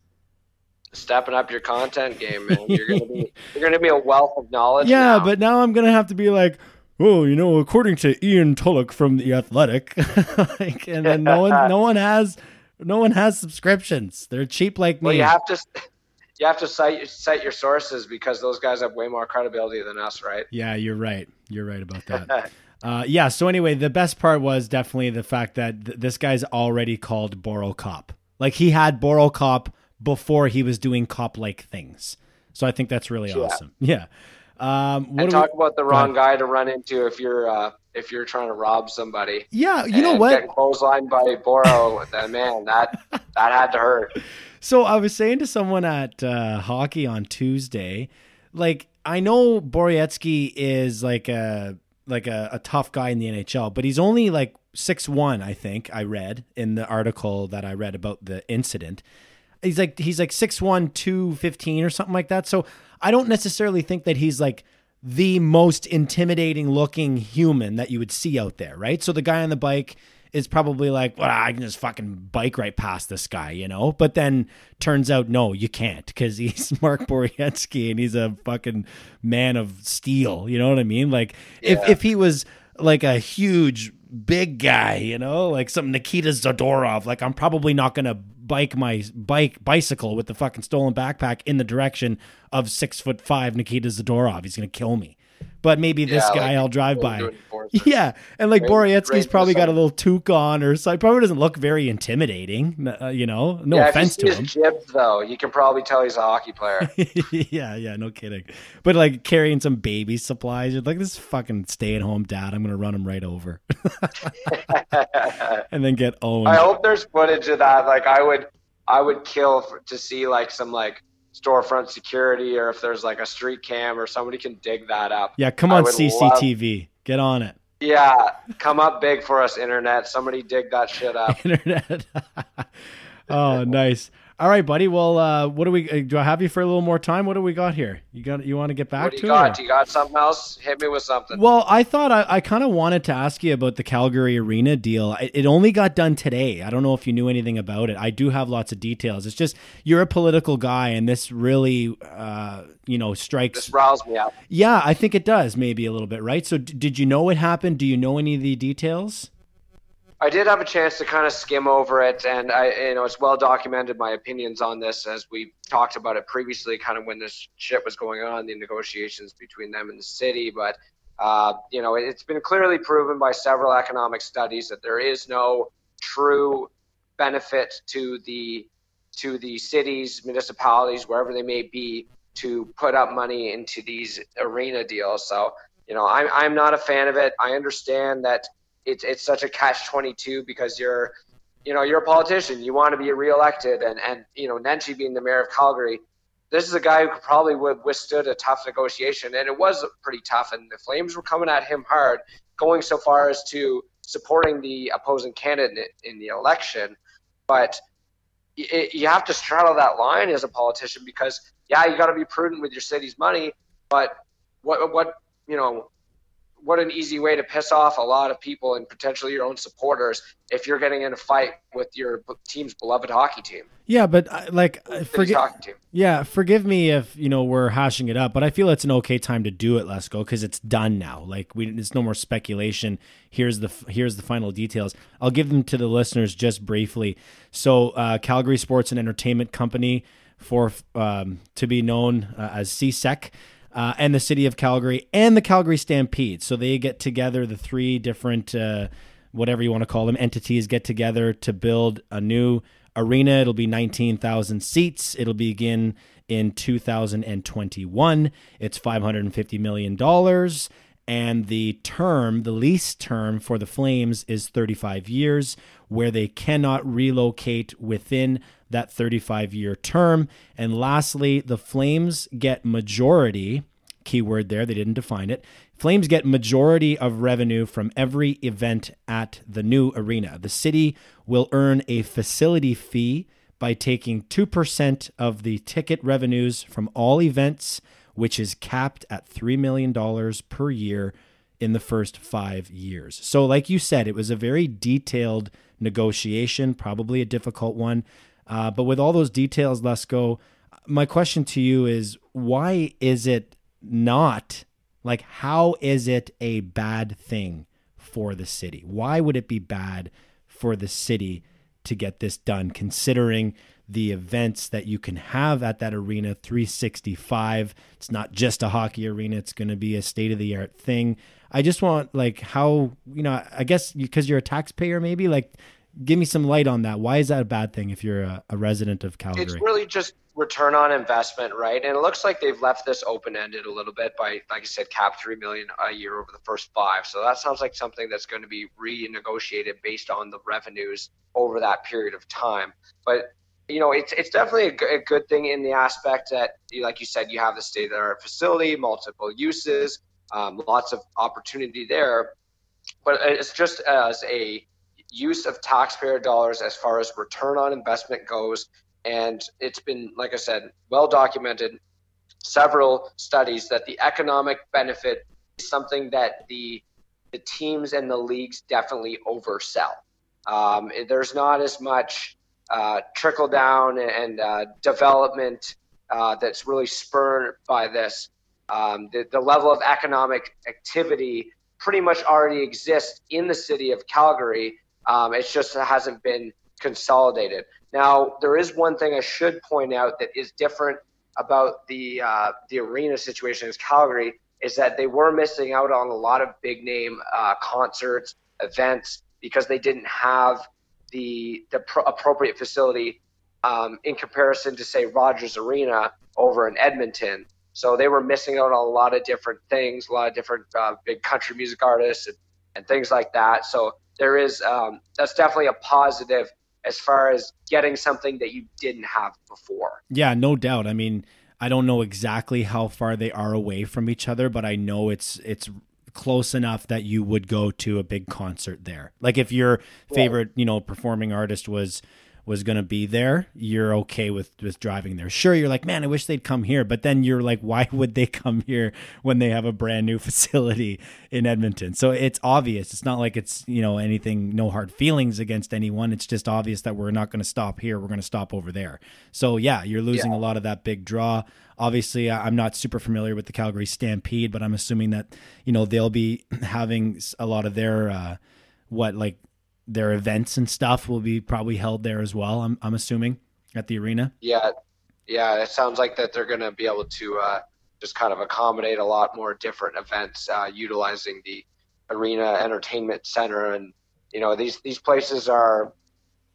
Stepping up your content game, man. *laughs* You're gonna be you're gonna be a wealth of knowledge. Yeah, now. but now I'm gonna have to be like, oh, you know, according to Ian Tulloch from the Athletic, *laughs* like, and then no one, no one has, no one has subscriptions. They're cheap like me. well, you have to *laughs* you have to cite cite your sources because those guys have way more credibility than us, right? Yeah, you're right. You're right about that. Uh, yeah. So anyway, the best part was definitely the fact that th- this guy's already called Boro Cop. Like he had Boro Cop before he was doing cop like things. So I think that's really Yeah. awesome. *laughs* Yeah. Um, what and do we- talk about the wrong guy to run into if you're uh, if you're trying to rob somebody. yeah. You know what? Getting clotheslined by Boro, *laughs* then man, that that had to hurt. So I was saying to someone at uh, hockey on Tuesday, like I know Borowiecki is like a like a, a tough guy in the NHL, but he's only like six one. I think I read in the article that I read about the incident. He's like he's like six one, two fifteen or something like that. So I don't necessarily think that he's like the most intimidating looking human that you would see out there, right? So the guy on the bike is probably like, well, I can just fucking bike right past this guy, you know? But then turns out, no, you can't because *laughs* he's Mark Borowiecki and he's a fucking man of steel. You know what I mean? Like, if, if he was like a huge, big guy, you know, like some Nikita Zadorov, like I'm probably not going to bike my bike bicycle with the fucking stolen backpack in the direction of six foot five Nikita Zadorov. He's going to kill me. But maybe this guy like I'll drive by. *laughs* Yeah, and like right probably got a little toque on, or so. Probably doesn't look very intimidating. uh, you know, no yeah, offense to him. jibs, though, you can probably tell he's a hockey player. *laughs* yeah, yeah, no kidding. But like carrying some baby supplies, you're like this fucking stay at home dad. I'm gonna run him right over, *laughs* and then get owned. I hope there's footage of that. Like I would, I would kill for, to see like some like storefront security, or if there's like a street cam, or somebody can dig that up. yeah, come on, CCTV, get on it. Yeah, come up big for us, internet. Somebody dig that shit up. *laughs* Internet. *laughs* oh, nice. All right, buddy. Well, uh, what do we? Uh, do I have you for a little more time? What do we got here? You got? You want to get back What do to you it? got? or- you got something else? Hit me with something. Well, I thought I, I kind of wanted to ask you about the Calgary Arena deal. I- It only got done today. I don't know if you knew anything about it. I do have lots of details. It's just you're a political guy, and this really, uh, you know, strikes. This riles me up. Yeah, I think it does, maybe a little bit, right? So, d- did you know it happened? Do you know any of the details? I did have a chance to kind of skim over it, and I, you know, it's well documented my opinions on this as we talked about it previously, kind of when this shit was going on, the negotiations between them and the city. But uh, you know, it's been clearly proven by several economic studies that there is no true benefit to the to the cities, municipalities, wherever they may be, to put up money into these arena deals. So, you know, I'm I'm not a fan of it. I understand that it's it's such a catch twenty two because you're you know you're a politician. You want to be reelected. And and you know Nenshi being the mayor of Calgary this is a guy who probably would withstood a tough negotiation. And it was pretty tough. And the Flames were coming at him hard going so far as to supporting the opposing candidate in the election. But y- you have to straddle that line as a politician because yeah you got to be prudent with your city's money but what what you know what an easy way to piss off a lot of people and potentially your own supporters if you're getting in a fight with your team's beloved hockey team. Yeah, but uh, like, City's forget. hockey team. Yeah, forgive me if you know we're hashing it up, but I feel it's an okay time to do it. Go because it's done now. Like we, there's no more speculation. Here's the here's the final details. I'll give them to the listeners just briefly. So, uh, Calgary Sports and Entertainment Company, for um, to be known uh, as CSEC. Uh, and the city of Calgary and the Calgary Stampede. So they get together, the three different, uh, whatever you want to call them, entities get together to build a new arena. It'll be 19,000 seats. It'll begin in 2021. It's $550 million. And the term, the lease term for the Flames is 35 years, where they cannot relocate within that 35 year term. And lastly, the Flames get majority, keyword there, they didn't define it. Flames get majority of revenue from every event at the new arena. The city will earn a facility fee by taking 2% of the ticket revenues from all events, which is capped at $3 million per year in the first five years. So, like you said, it was a very detailed negotiation, probably a difficult one. Uh, but with all those details, Lesko, my question to you is why is it not like, how is it a bad thing for the city? Why would it be bad for the city to get this done, considering the events that you can have at that arena 365 it's not just a hockey arena it's going to be a state of the art thing i just want like how you know i guess because you're a taxpayer maybe like give me some light on that why is that a bad thing if you're a, a resident of calgary it's really just return on investment right and it looks like they've left this open-ended a little bit by like i said cap 3 million a year over the first five so that sounds like something that's going to be renegotiated based on the revenues over that period of time. But you know, it's it's definitely a, good thing in the aspect that, like you said, you have the state of art facility, multiple uses, um, lots of opportunity there. But it's just as a use of taxpayer dollars as far as return on investment goes, and it's been, like I said, well documented, several studies that the economic benefit is something that the the teams and the leagues definitely oversell. Um, there's not as much uh, trickle down and uh, development uh, that's really spurred by this. Um, the, the level of economic activity pretty much already exists in the city of Calgary. Um, it just hasn't been consolidated. Now, there is one thing I should point out that is different about the uh, the arena situation in Calgary is that they were missing out on a lot of big name uh, concerts, events, because they didn't have the the pro- appropriate facility um, in comparison to say Rogers Arena over in Edmonton. So they were missing out on a lot of different things, a lot of different uh, big country music artists and, and things like that. So there is um, that's definitely a positive as far as getting something that you didn't have before. Yeah, no doubt. I mean, I don't know exactly how far they are away from each other, but I know it's it's close enough that you would go to a big concert there. Like if your favorite, you know, performing artist was was going to be there, you're okay with with driving there. Sure, you're like, man, I wish they'd come here, but then you're like, why *laughs* would they come here when they have a brand new *laughs* facility in Edmonton? So it's obvious. It's not like it's you know anything, no hard feelings against anyone. It's just obvious that we're not going to stop here. We're going to stop over there. So yeah, you're losing yeah. a lot of that big draw. Obviously, I'm not super familiar with the Calgary Stampede, but I'm assuming that you know they'll be *clears throat* having a lot of their uh, what like their events and stuff will be probably held there as well. I'm I'm assuming at the arena. Yeah, yeah. It sounds like that they're going to be able to uh, just kind of accommodate a lot more different events uh, utilizing the arena entertainment center, and you know these these places are.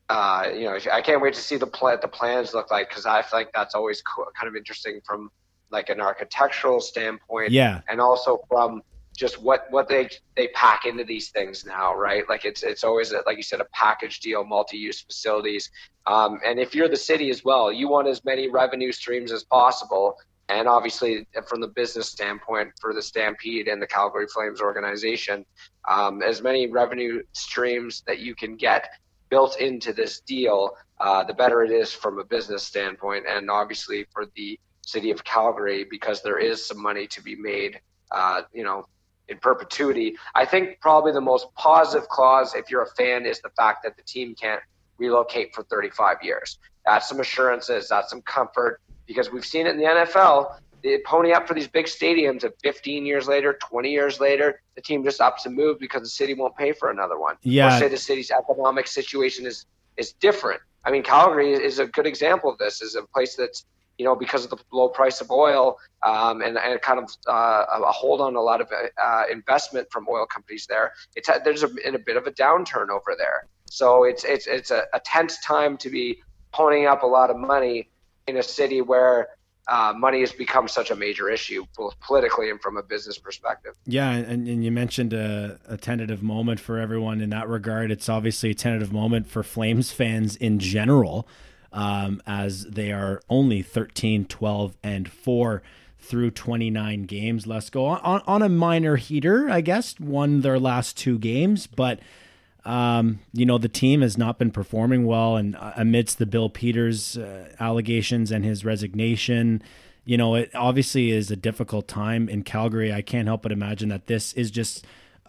Uh, you know, I can't wait to see the pl- the plans look like because I feel like that's always co- kind of interesting from like an architectural standpoint. Yeah. And also from just what what they they pack into these things now, right? Like it's it's always a, like you said a package deal, multi-use facilities. Um, and if you're the city as well, you want as many revenue streams as possible. And obviously, from the business standpoint, for the Stampede and the Calgary Flames organization, um, as many revenue streams that you can get built into this deal, uh, the better it is from a business standpoint, and obviously for the city of Calgary because there is some money to be made. Uh, you know, in perpetuity. I think probably the most positive clause, if you're a fan, is the fact that the team can't relocate for 35 years. That's some assurances, that's some comfort, because we've seen it in the NFL. They pony up for these big stadiums, and 15 years later, 20 years later, the team just ups and move because the city won't pay for another one. Yeah. Or say the city's economic situation is is different. I mean, Calgary is a good example of this. Is a place that's you know, because of the low price of oil um, and, and kind of uh, a hold on a lot of uh, investment from oil companies there, it's there's a, in a bit of a downturn over there. So it's it's it's a, a tense time to be ponying up a lot of money in a city where uh, money has become such a major issue, both politically and from a business perspective. Yeah, and, and you mentioned a, a, tentative moment for everyone in that regard. It's obviously a tentative moment for Flames fans in general, um, as they are only 13, 12, and 4 through 29 games. Let's go on, on a minor heater, I guess, won their last two games, but um, you know, the team has not been performing well, and uh, amidst the Bill Peters uh, allegations and his resignation, you know, it obviously is a difficult time in Calgary. I can't help but imagine that this is just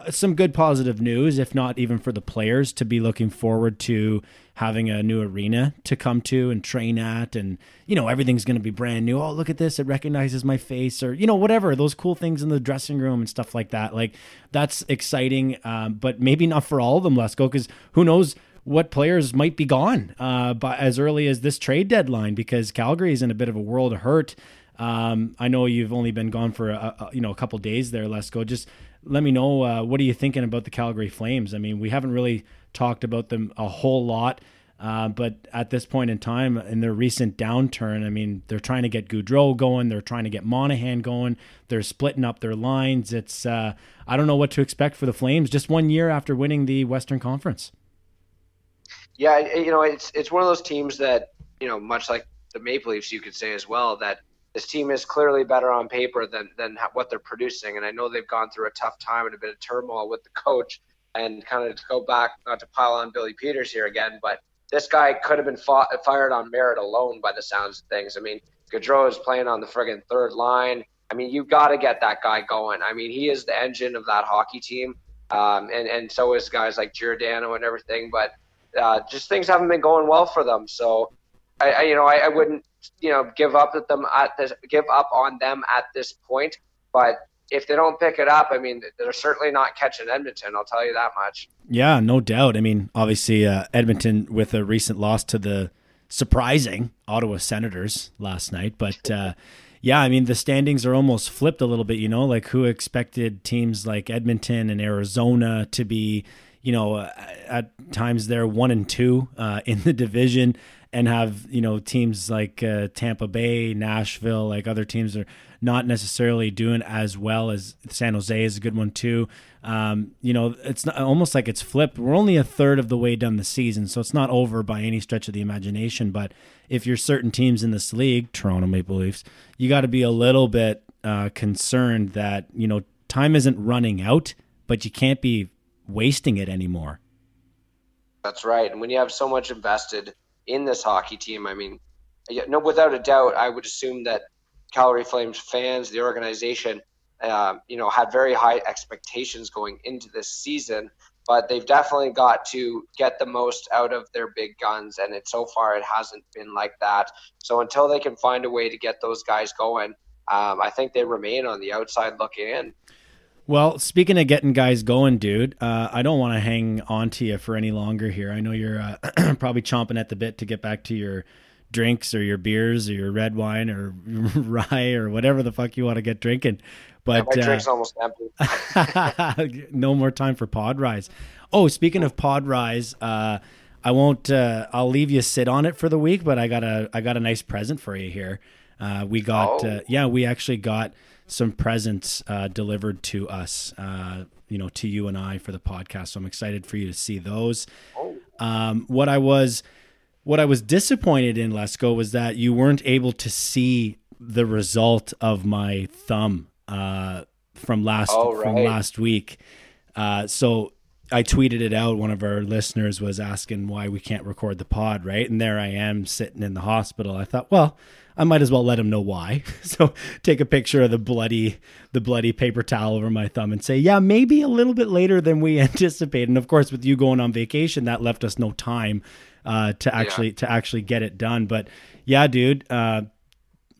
some good positive news, if not even for the players to be looking forward to having a new arena to come to and train at. And, you know, everything's going to be brand new. Oh, look at this. It recognizes my face or, you know, whatever, those cool things in the dressing room and stuff like that. Like, that's exciting, um, but maybe not for all of them, Lesko, because who knows what players might be gone uh, by as early as this trade deadline because Calgary is in a bit of a world of hurt. Um, I know you've only been gone for a, a, you know a couple days there. Lesko. Just let me know uh, what are you thinking about the Calgary Flames. I mean, we haven't really talked about them a whole lot, uh, but at this point in time, in their recent downturn, I mean, they're trying to get Gaudreau going, they're trying to get Monahan going, they're splitting up their lines. It's uh, I don't know what to expect for the Flames just one year after winning the Western Conference. Yeah, you know, it's it's one of those teams that you know, much like the Maple Leafs, you could say as well that this team is clearly better on paper than than what they're producing. And I know they've gone through a tough time and a bit of turmoil with the coach. And kind of to go back, not to pile on Billy Peters here again, but this guy could have been fought, fired on merit alone by the sounds of things. I mean, Gaudreau is playing on the friggin' third line. I mean, you got to get that guy going. I mean, he is the engine of that hockey team, um, and and so is guys like Giordano and everything. But uh, just things haven't been going well for them. So, I, I you know, I, I wouldn't you know give up at them at this give up on them at this point. But if they don't pick it up, I mean, they're certainly not catching Edmonton. I'll tell you that much. Yeah, no doubt. I mean, obviously, uh, Edmonton with a recent loss to the surprising Ottawa Senators last night, but. Uh, *laughs* yeah, I mean the standings are almost flipped a little bit. You know, like who expected teams like Edmonton and Arizona to be, you know, at times they're one and two uh, *laughs* in the division, and have you know teams like uh, Tampa Bay, Nashville, like other teams are not necessarily doing as well as San Jose is a good one too. Um, you know, it's not, almost like it's flipped. We're only a third of the way done the season, so it's not over by any stretch of the imagination. But if you're certain teams in this league, Toronto Maple Leafs, you got to be a little bit uh, concerned that you know time isn't running out, but you can't be wasting it anymore. That's right. And when you have so much invested in this hockey team. I mean, no, without a doubt, I would assume that Calgary Flames fans, the organization, uh, you know, had very high expectations going into this season. But they've definitely got to get the most out of their big guns, and it so far it hasn't been like that. So until they can find a way to get those guys going, um, I think they remain on the outside looking in. Well, speaking of getting guys going, dude, uh, I don't want to hang on to you for any longer here. I know you're uh, *clears throat* probably chomping at the bit to get back to your drinks or your beers or your red wine or *laughs* rye or whatever the fuck you want to get drinking. But yeah, my drink's uh, almost empty. *laughs* no more time for pod rise. Oh, speaking of pod rise, uh, I won't. Uh, I'll leave you sit on it for the week. But I got a I got a nice present for you here. Uh, we got oh. yeah, we actually got some presents uh, delivered to us, uh, you know, to you and I for the podcast. So I'm excited for you to see those. Oh. Um, what I was, what I was disappointed in, Lesko, was that you weren't able to see the result of my thumb uh, from last oh, right. from last week. Uh, so I tweeted it out. One of our listeners was asking why we can't record the pod, right? And there I am sitting in the hospital. I thought, well, I might as well let him know why. *laughs* So take a picture of the bloody the bloody paper towel over my thumb and say, yeah, maybe a little bit later than we *laughs* anticipated. And of course, with you going on vacation, that left us no time uh, to actually yeah. to actually get it done. But yeah, dude, uh,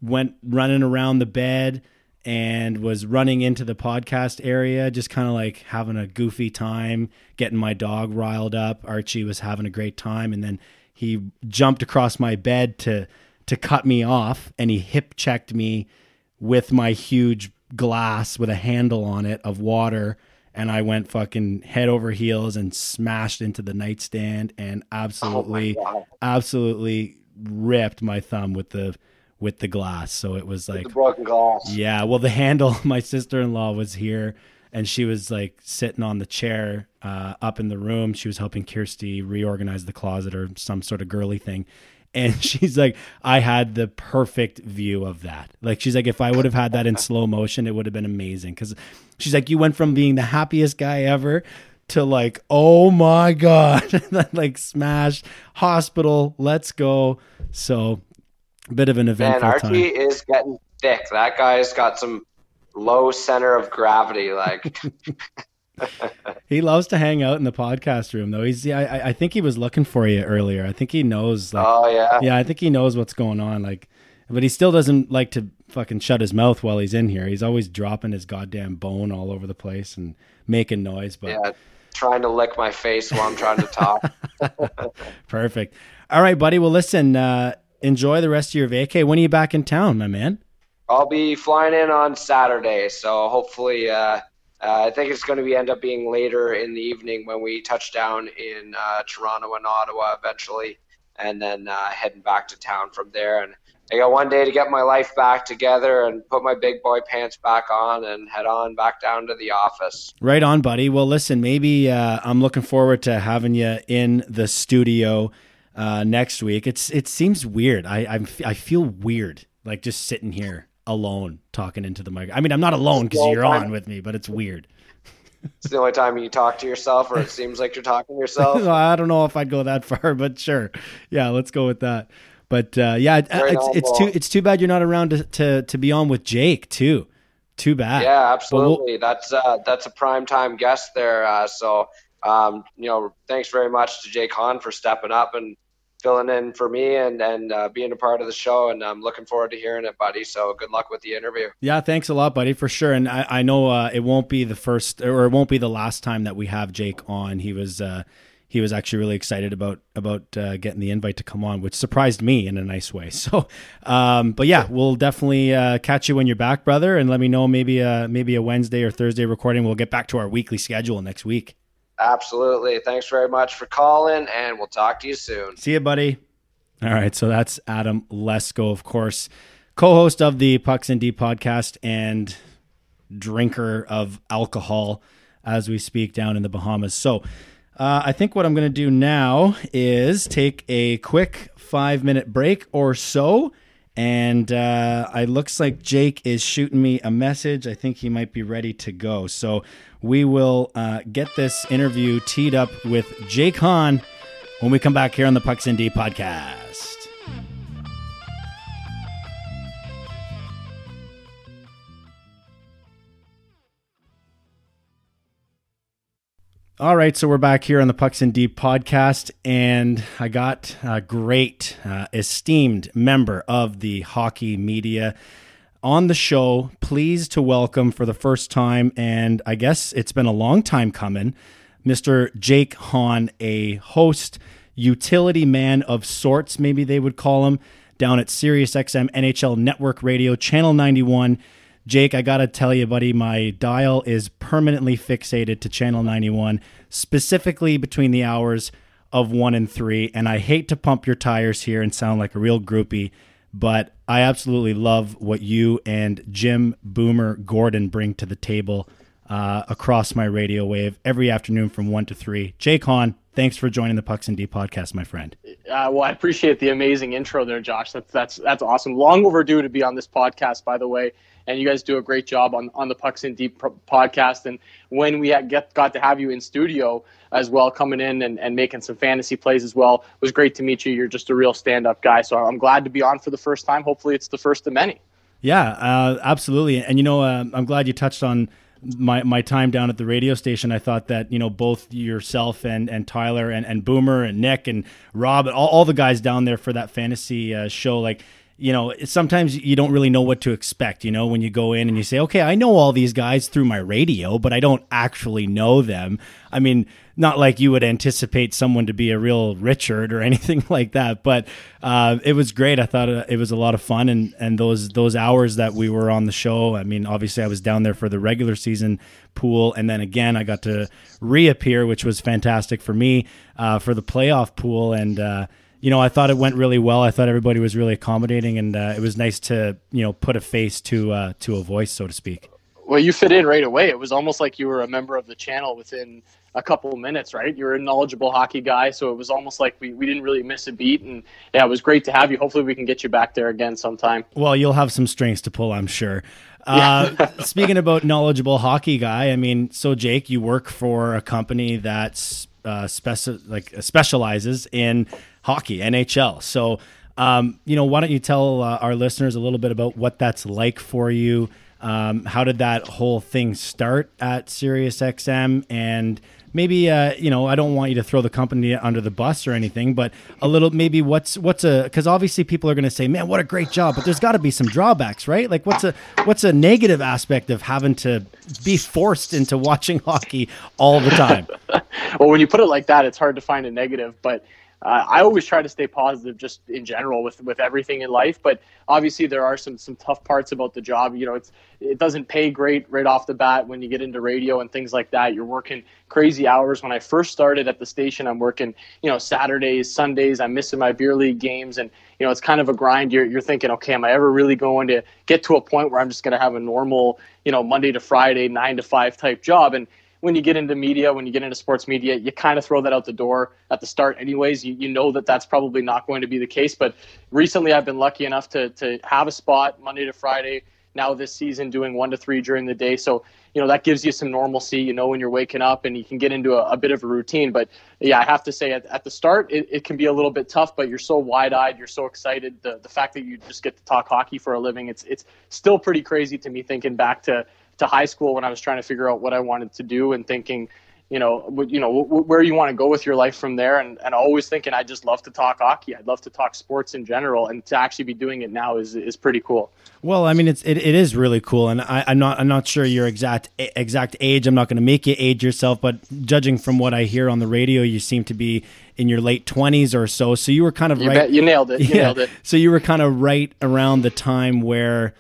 went running around the bed and was running into the podcast area, just kind of like having a goofy time, getting my dog riled up. Archie was having a great time, and then he jumped across my bed to to cut me off and he hip checked me with my huge glass with a handle on it of water and I went fucking head over heels and smashed into the nightstand and oh absolutely oh absolutely ripped my thumb with the with the glass. So it was like The broken glass. yeah, well, the handle, *laughs* my sister in law was here and she was like sitting on the chair uh, up in the room. She was helping Kirsty reorganize the closet or some sort of girly thing. And *laughs* she's like, I had the perfect view of that. Like, she's like, if I would have had that in *laughs* slow motion, it would have been amazing. Cause she's like, you went from being the happiest guy ever to like, oh my God, like smash, hospital, let's go. So, bit of an Man, eventful Archie time. is getting thick. That guy's got some low center of gravity. Like, *laughs* He loves to hang out in the podcast room, though. He's, I, I- I think he was looking for you earlier. I think he knows, like, oh yeah, yeah, I think he knows what's going on. Like, but he still doesn't like to fucking shut his mouth while he's in here. He's always dropping his goddamn bone all over the place and making noise. But yeah. Trying to lick my face while I'm trying to talk. *laughs* perfect. All right, buddy. Well, listen. Uh, enjoy the rest of your vacay. When are you back in town, my man? I'll be flying in on Saturday, so hopefully, uh, uh, I think it's going to be end up being later in the evening when we touch down in uh, Toronto and Ottawa eventually, and then uh, heading back to town from there. And I got one day to get my life back together and put my big boy pants back on and head on back down to the office. Right on, buddy. Well, listen, maybe uh, I'm looking forward to having you in the studio uh, next week. It's it seems weird. I I'm, I feel weird, like just sitting here alone talking into the mic. I mean, I'm not alone because you're on with me, but it's weird. It's the only time you talk to yourself, or it *laughs* seems like you're talking to yourself. *laughs* I don't know if I'd go that *laughs* far, but sure. Yeah, let's go with that. But uh, yeah, it- it's, it's too it's too bad you're not around to, to to be on with Jake too. Too bad. Yeah, absolutely. That's uh, that's a prime time guest there. Uh, so, um, you know, thanks very much to Jake Hahn for stepping up and filling in for me and and uh, being a part of the show. And I'm looking forward to hearing it, buddy. So, good luck with the interview. Yeah, thanks a lot, buddy, for sure. And I, I know uh, it won't be the first, or it won't be the last time that we have Jake on. He was uh, he was actually really excited about about uh, getting the invite to come on, which surprised me in a nice way. *laughs* So, um, but yeah, we'll definitely uh, catch you when you're back, brother, and let me know maybe uh maybe a Wednesday or Thursday recording. We'll get back to our weekly schedule next week. Absolutely. Thanks very much for calling, and we'll talk to you soon. See you, buddy. All right, so that's Adam Lesko, of course, co-host of the Pucks and D podcast and drinker of alcohol as we speak down in the Bahamas. So, uh, I think what I'm going to do now is take a quick five minute break or so. And uh, it looks like Jake is shooting me a message. I think he might be ready to go. So we will uh, get this interview teed up with Jake Hahn when we come back here on the Pucks and D podcast. All right, so we're back here on the Pucks and D podcast, and I got a great, uh, esteemed member of the hockey media on the show. Pleased to welcome for the first time, and I guess it's been a long time coming, Mr. Jake Hahn, a host, utility man of sorts, maybe they would call him, down at SiriusXM NHL Network Radio, Channel 91. Jake, I gotta tell you, buddy, my dial is permanently fixated to channel 91, specifically between the hours of one and three. And I hate to pump your tires here and sound like a real groupie, but I absolutely love what you and Jim Boomer Gordon bring to the table uh, across my radio wave every afternoon from one to three. Jake Hahn, thanks for joining the Pucks and D podcast, my friend. Uh, well, I appreciate the amazing intro there, Josh. That's that's that's awesome. Long overdue to be on this podcast, by the way. And you guys do a great job on, on the Pucks and D podcast. And when we get got to have you in studio as well, coming in and, and making some fantasy plays as well, it was great to meet you. You're just a real stand up guy. So I'm glad to be on for the first time. Hopefully, it's the first of many. Yeah, uh, absolutely. And you know, uh, I'm glad you touched on my my time down at the radio station. I thought that you know both yourself and and Tyler and, and Boomer and Nick and Rob, all, all the guys down there for that fantasy uh, show, like. You know, sometimes you don't really know what to expect. You know, when you go in and you say, "Okay, I know all these guys through my radio, but I don't actually know them." I mean, not like you would anticipate someone to be a real Richard or *laughs* anything like that. But uh, it was great. I thought uh, it was a lot of fun, and and those those hours that we were on the show. I mean, obviously, I was down there for the regular season pool, and then again, I got to reappear, which was fantastic for me uh, for the playoff pool, and. Uh, you know, I thought it went really well. I thought everybody was really accommodating, and uh, it was nice to you know put a face to uh, to a voice, so to speak. Well, you fit in right away. It was almost like you were a member of the channel within a couple of minutes, right? You're a knowledgeable hockey guy, so it was almost like we, we didn't really miss a beat. And yeah, it was great to have you. Hopefully, we can get you back there again sometime. Well, you'll have some strings to pull, I'm sure. Uh, *laughs* speaking about knowledgeable hockey guy, I mean, so Jake, you work for a company that's uh, speci- like specializes in hockey, NHL. So, um, you know, why don't you tell uh, our listeners a little bit about what that's like for you? Um, how did that whole thing start at SiriusXM? And maybe uh, you know, I don't want you to throw the company under the bus or anything, but a little maybe what's what's a because obviously people are going to say, "Man, what a great job," but there's got to be some drawbacks, right? Like what's a what's a negative aspect of having to be forced into watching *laughs* hockey all the time? *laughs* well, when you put it like that, it's hard to find a negative, but uh, I always try to stay positive just in general with, with everything in life. But obviously there are some, some tough parts about the job. You know, it's, it doesn't pay great right off the bat when you get into radio and things like that. You're working crazy hours. When I first started at the station, I'm working, you know, Saturdays, Sundays, I'm missing my beer league games. And, you know, it's kind of a grind. You're, you're thinking, okay, am I ever really going to get to a point where I'm just going to have a normal, you know, Monday to Friday, nine to five type job? And, when you get into media, when you get into sports media, you kind of throw that out the door at the start, anyways. You, you know that that's probably not going to be the case. But recently, I've been lucky enough to, to have a spot Monday to Friday. Now, this season, doing one to three during the day. So, you know, that gives you some normalcy. You know, when you're waking up and you can get into a, a bit of a routine. But yeah, I have to say, at, at the start, it, it can be a little bit tough, but you're so wide eyed. You're so excited. The, the fact that you just get to talk hockey for a living, it's, it's still pretty crazy to me thinking back to to high school when I was trying to figure out what I wanted to do and thinking, you know, you know where you want to go with your life from there, and, and always thinking I just love to talk hockey. I'd love to talk sports in general, and to actually be doing it now is is pretty cool. Well, I mean, it's it, it is really cool, and I, am not I'm not sure your exact exact age. I'm not going to make you age yourself, but judging from what I hear on the radio, you seem to be in your late 20s or so. So you were kind of you right. Bet, you nailed it. You yeah. nailed it. So you were kind of right around the time where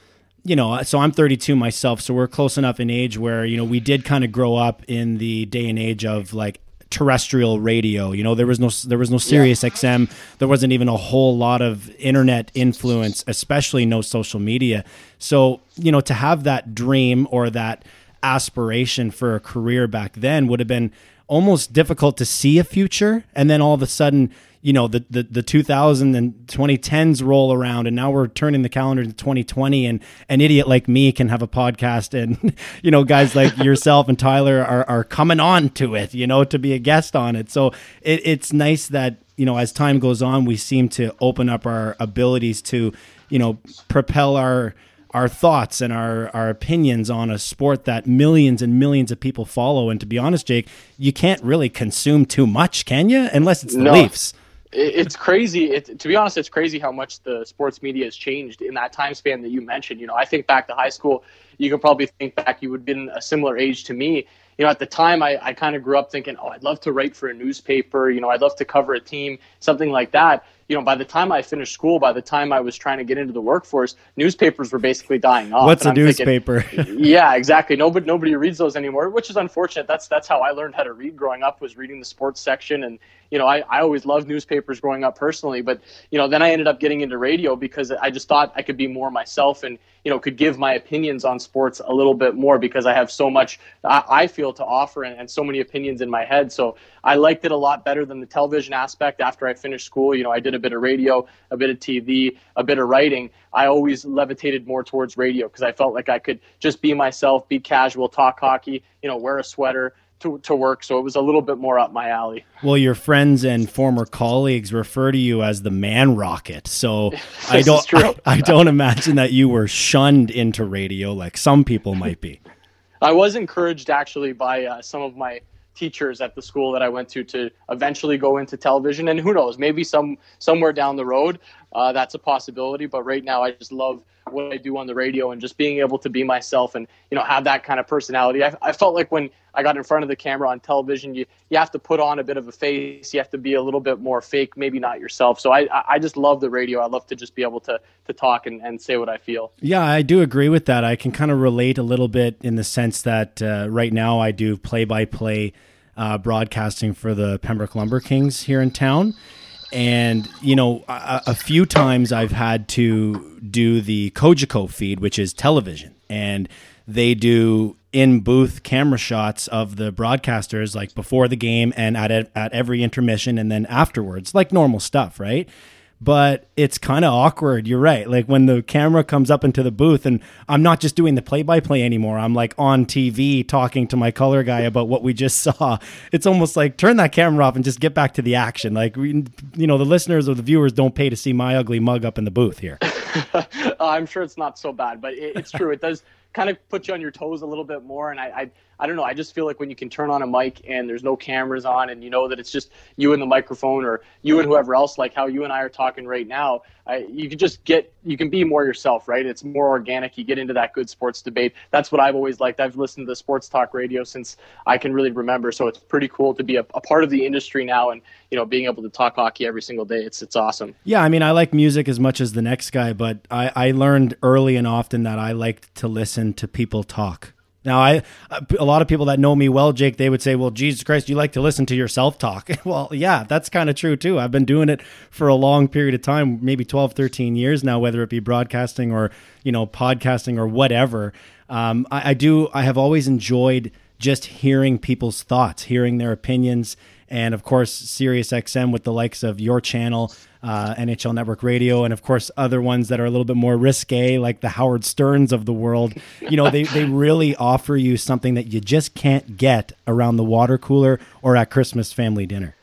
you know, so I'm 32 myself, so we're close enough in age where you know we did kind of grow up in the day and age of like terrestrial radio. You know, there was no there was no Sirius yeah. XM. There wasn't even a whole lot of internet influence, especially no social media. So you know, to have that dream or that aspiration for a career back then would have been almost difficult to see a future, and then all of a sudden you know the, the the 2000 and 2010s roll around and now we're turning the calendar to 2020 and an idiot like me can have a podcast and *laughs* you know guys like yourself and tyler are, are coming on to it you know to be a guest on it so it, it's nice that you know as time goes on we seem to open up our abilities to you know propel our our thoughts and our, our opinions on a sport that millions and millions of people follow. And to be honest, Jake, you can't really consume too much, can you? Unless it's the no. Leafs it's crazy. It, to be honest, it's crazy how much the sports media has changed in that time span that you mentioned. You know, I think back to high school. You can probably think back. You would have been a similar age to me. You know, at the time, I, I kind of grew up thinking, oh, I'd love to write for a newspaper. You know, I'd love to cover a team, something like that you know, by the time I finished school, by the time I was trying to get into the workforce, newspapers were basically dying off. What's and a I'm newspaper? Thinking, *laughs* yeah, exactly. Nobody nobody reads those anymore, which is unfortunate. That's that's how I learned how to read growing up was reading the sports section and you know, I, I always loved newspapers growing up personally, but you know, then I ended up getting into radio because I just thought I could be more myself and you know could give my opinions on sports a little bit more because I have so much I, I feel to offer and, and so many opinions in my head. So I liked it a lot better than the television aspect. After I finished school, you know, I did a bit of radio, a bit of TV, a bit of writing. I always levitated more towards radio because I felt like I could just be myself, be casual, talk hockey, you know, wear a sweater to, to work, so it was a little bit more up my alley. Well, your friends and former colleagues refer to you as the man rocket, so *laughs* I don't I, I, don't imagine that you were shunned into radio like some people might be. *laughs* I was encouraged actually by uh, some of my teachers at the school that I went to to eventually go into television, and who knows, maybe some somewhere down the road uh, that's a possibility. But right now, I just love what I do on the radio and just being able to be myself and you know have that kind of personality. I, I felt like when I got in front of the camera on television, you you have to put on a bit of a face. You have to be a little bit more fake, maybe not yourself. So I I just love the radio. I love to just be able to to talk and, and say what I feel. Yeah, I do agree with that. I can kind of relate a little bit in the sense that uh, right now I do play by play broadcasting for the Pembroke Lumber Kings here in town and you know, a, a few times I've had to do the Cogeco feed, which is television, and they do in booth camera shots of the broadcasters like before the game and at at every intermission and then afterwards, like normal stuff, right? But it's kind of awkward. You're right. Like when the camera comes up into the booth, and I'm not just doing the play by play anymore. I'm like on TV talking to my color guy about what we just *laughs* saw. It's almost like turn that camera off and just get back to the action. Like, we, you know, the listeners or the viewers don't pay to see my ugly mug up in the booth here. *laughs* Oh, I'm sure it's not so bad, but it, it's true. It does kind of put you on your toes a little bit more. And I, I, I don't know. I just feel like when you can turn on a mic and there's no cameras on, and you know that it's just you and the microphone, or you and whoever else, like how you and I are talking right now, I, you can just get, you can be more yourself, right? It's more organic. You get into that good sports debate. That's what I've always liked. I've listened to the sports talk radio since I can really remember. So it's pretty cool to be a, a part of the industry now, and you know, being able to talk hockey every single day. It's it's awesome. Yeah, I mean, I like music as much as the next guy, but I, I learned early and often that I liked to listen to people talk. Now, I a lot of people that know me well, Jake, they would say, "Well, Jesus Christ, you like to listen to yourself talk." *laughs* well, yeah, that's kind of true too. I've been doing it for a long period of time, maybe 12, 13 years now, whether it be broadcasting or you know podcasting or whatever. Um, I, I do. I have always enjoyed just hearing people's thoughts, hearing their opinions, and of course, SiriusXM with the likes of your channel uh, NHL Network Radio, and of course other ones that are a little bit more risque, like the Howard Sterns of the world. You know, they they really offer you something that you just can't get around the water cooler or at Christmas family dinner.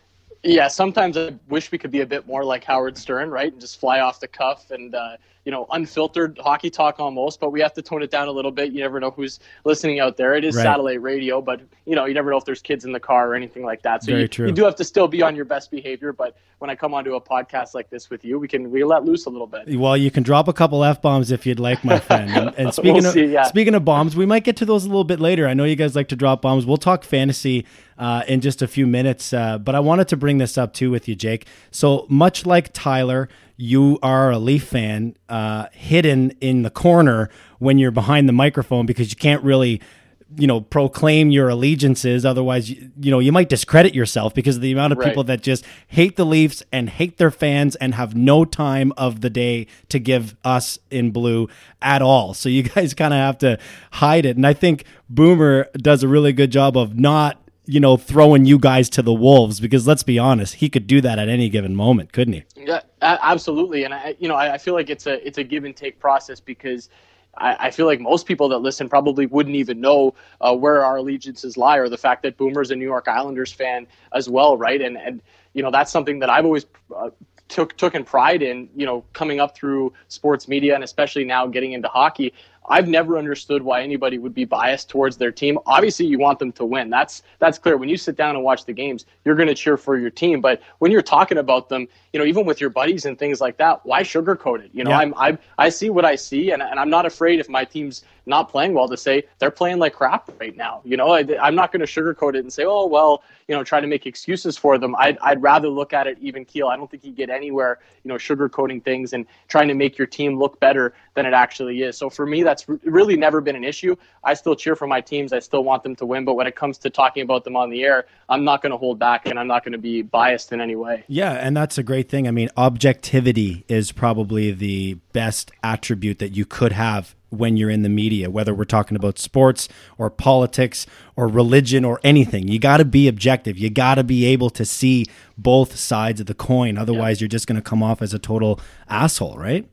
Yeah, sometimes I wish we could be a bit more like Howard Stern, right, and just fly off the cuff and uh, you know unfiltered hockey talk almost. But we have to tone it down a little bit. You never know who's listening out there. It is right. satellite radio, but you know you never know if there's kids in the car or anything like that. So you, you, do have to still be on your best behavior. But when I come onto a podcast like this with you, we can we let loose a little bit. Well, you can drop a couple f bombs if you'd like, my *laughs* friend. And, and speaking we'll of see, yeah. speaking of bombs, we might get to those a little bit later. I know you guys like to drop bombs. We'll talk fantasy uh, in just a few minutes. Uh, but I wanted to bring this up too with you, Jake. So much like Tyler, you are a Leaf fan, uh, hidden in the corner when you're behind the microphone because you can't really you know proclaim your allegiances. Otherwise you, you know you might discredit yourself because of the amount of right. people that just hate the leafs and hate their fans and have no time of the day to give us in blue at all. So you guys *laughs* kind of have to hide it. And i think boomer does a really good job of not you know, throwing you guys to the wolves because let's be honest, he could do that at any given moment, couldn't he? Yeah, absolutely. And I, you know, I feel like it's a it's a give and take process because I, I feel like most people that listen probably wouldn't even know uh, where our allegiances lie or the fact that Boomer's a New York Islanders fan as well, right? And and you know that's something that I've always uh, took took in pride in, you know, coming up through sports media and especially now getting into hockey. I've never understood why anybody would be biased towards their team. Obviously, you want them to win. That's that's clear. When you sit down and watch the games, you're going to cheer for your team. But when you're talking about them, you know, even with your buddies and things like that, why sugarcoat it? You know, yeah. I'm I I see what I see, and and I'm not afraid if my team's not playing well to say they're playing like crap right now. You know, I, am not going to sugarcoat it and say, oh well, you know, try to make excuses for them. I'd I'd rather look at it even keel. I don't think you get anywhere, you know, sugarcoating things and trying to make your team look better than it actually is. So for me, that's really never been an issue. I still cheer for my teams. I still want them to win. But when it comes to talking about them on the air, I'm not going to hold back and I'm not going to be biased in any way. Yeah, and that's a great thing. I mean, objectivity is probably the best attribute that you could have when you're in the media, whether we're talking about sports or politics or religion or anything. You got to be objective. You got to be able to see both sides of the coin. Otherwise, yeah. you're just going to come off as a total asshole, right?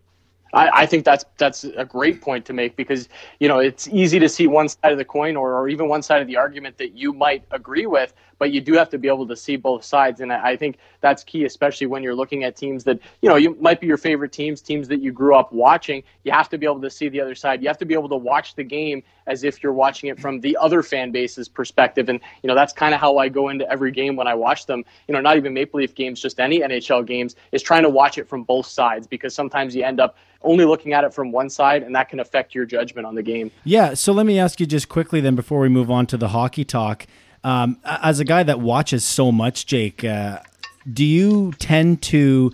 I, I, think that's that's a great point to make because you know it's easy to see one side of the coin or, or even one side of the argument that you might agree with, but you do have to be able to see both sides, and I, think that's key, especially when you're looking at teams that you know you might be your favorite teams, teams that you grew up watching. You have to be able to see the other side. You have to be able to watch the game as if you're watching it from the other fan base's perspective, and you know that's kind of how I go into every game when I watch them. You know, not even Maple Leaf games, just any NHL games, is trying to watch it from both sides because sometimes you end up only looking at it from one side, and that can affect your judgment on the game. Yeah. So let me ask you just quickly then before we move on to the hockey talk. Um, as a guy that watches so much, Jake, uh, do you tend to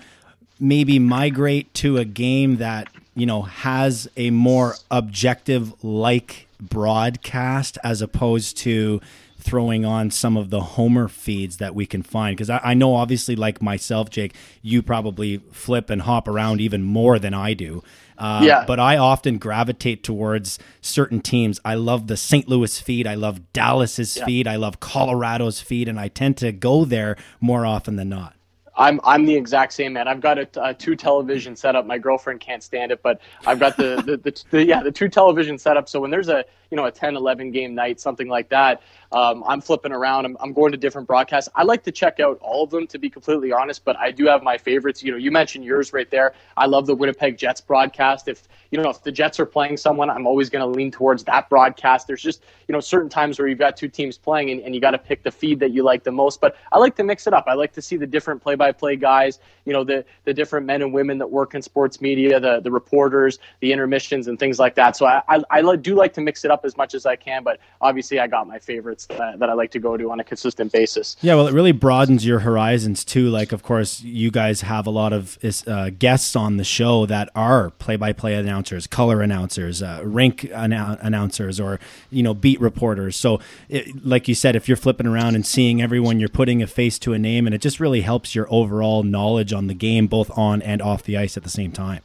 maybe migrate to a game that you know has a more objective like broadcast as opposed to throwing on some of the Homer feeds that we can find? Because I, I, know, obviously, like myself, Jake, you probably flip and hop around even more than I do. Uh, yeah. But I often gravitate towards certain teams. I love the St. Louis feed. I love Dallas's yeah. feed. I love Colorado's feed, and I tend to go there more often than not. I'm I'm the exact same man. I've got a, a two television setup. My girlfriend can't stand it, but I've got the the, the, the, yeah the two television setup. So when there's a you know a 10, 11 game night, something like that, um, I'm flipping around. I'm, I'm going to different broadcasts. I like to check out all of them to be completely honest, but I do have my favorites. You know, you mentioned yours right there. I love the Winnipeg Jets broadcast. If you know if the Jets are playing someone, I'm always going to lean towards that broadcast. There's just you know certain times where you've got two teams playing and, and you got to pick the feed that you like the most. But I like to mix it up. I like to see the different play-by-play guys. You know, the the different men and women that work in sports media, the the reporters, the intermissions, and things like that. So I I, I do like to mix it up as much as I can. But obviously, I got my favorites that, that I like to go to on a consistent basis. Yeah, well, it really broadens your horizons too. Like, of course, you guys have a lot of uh, guests on the show that are play-by-play announcers, color announcers, uh, rink annou- announcers, or you know, beat reporters. So, it, like you said, if you're flipping around and seeing everyone, you're putting a face to a name, and it just really helps your overall knowledge on the game, both on and off the ice at the same time.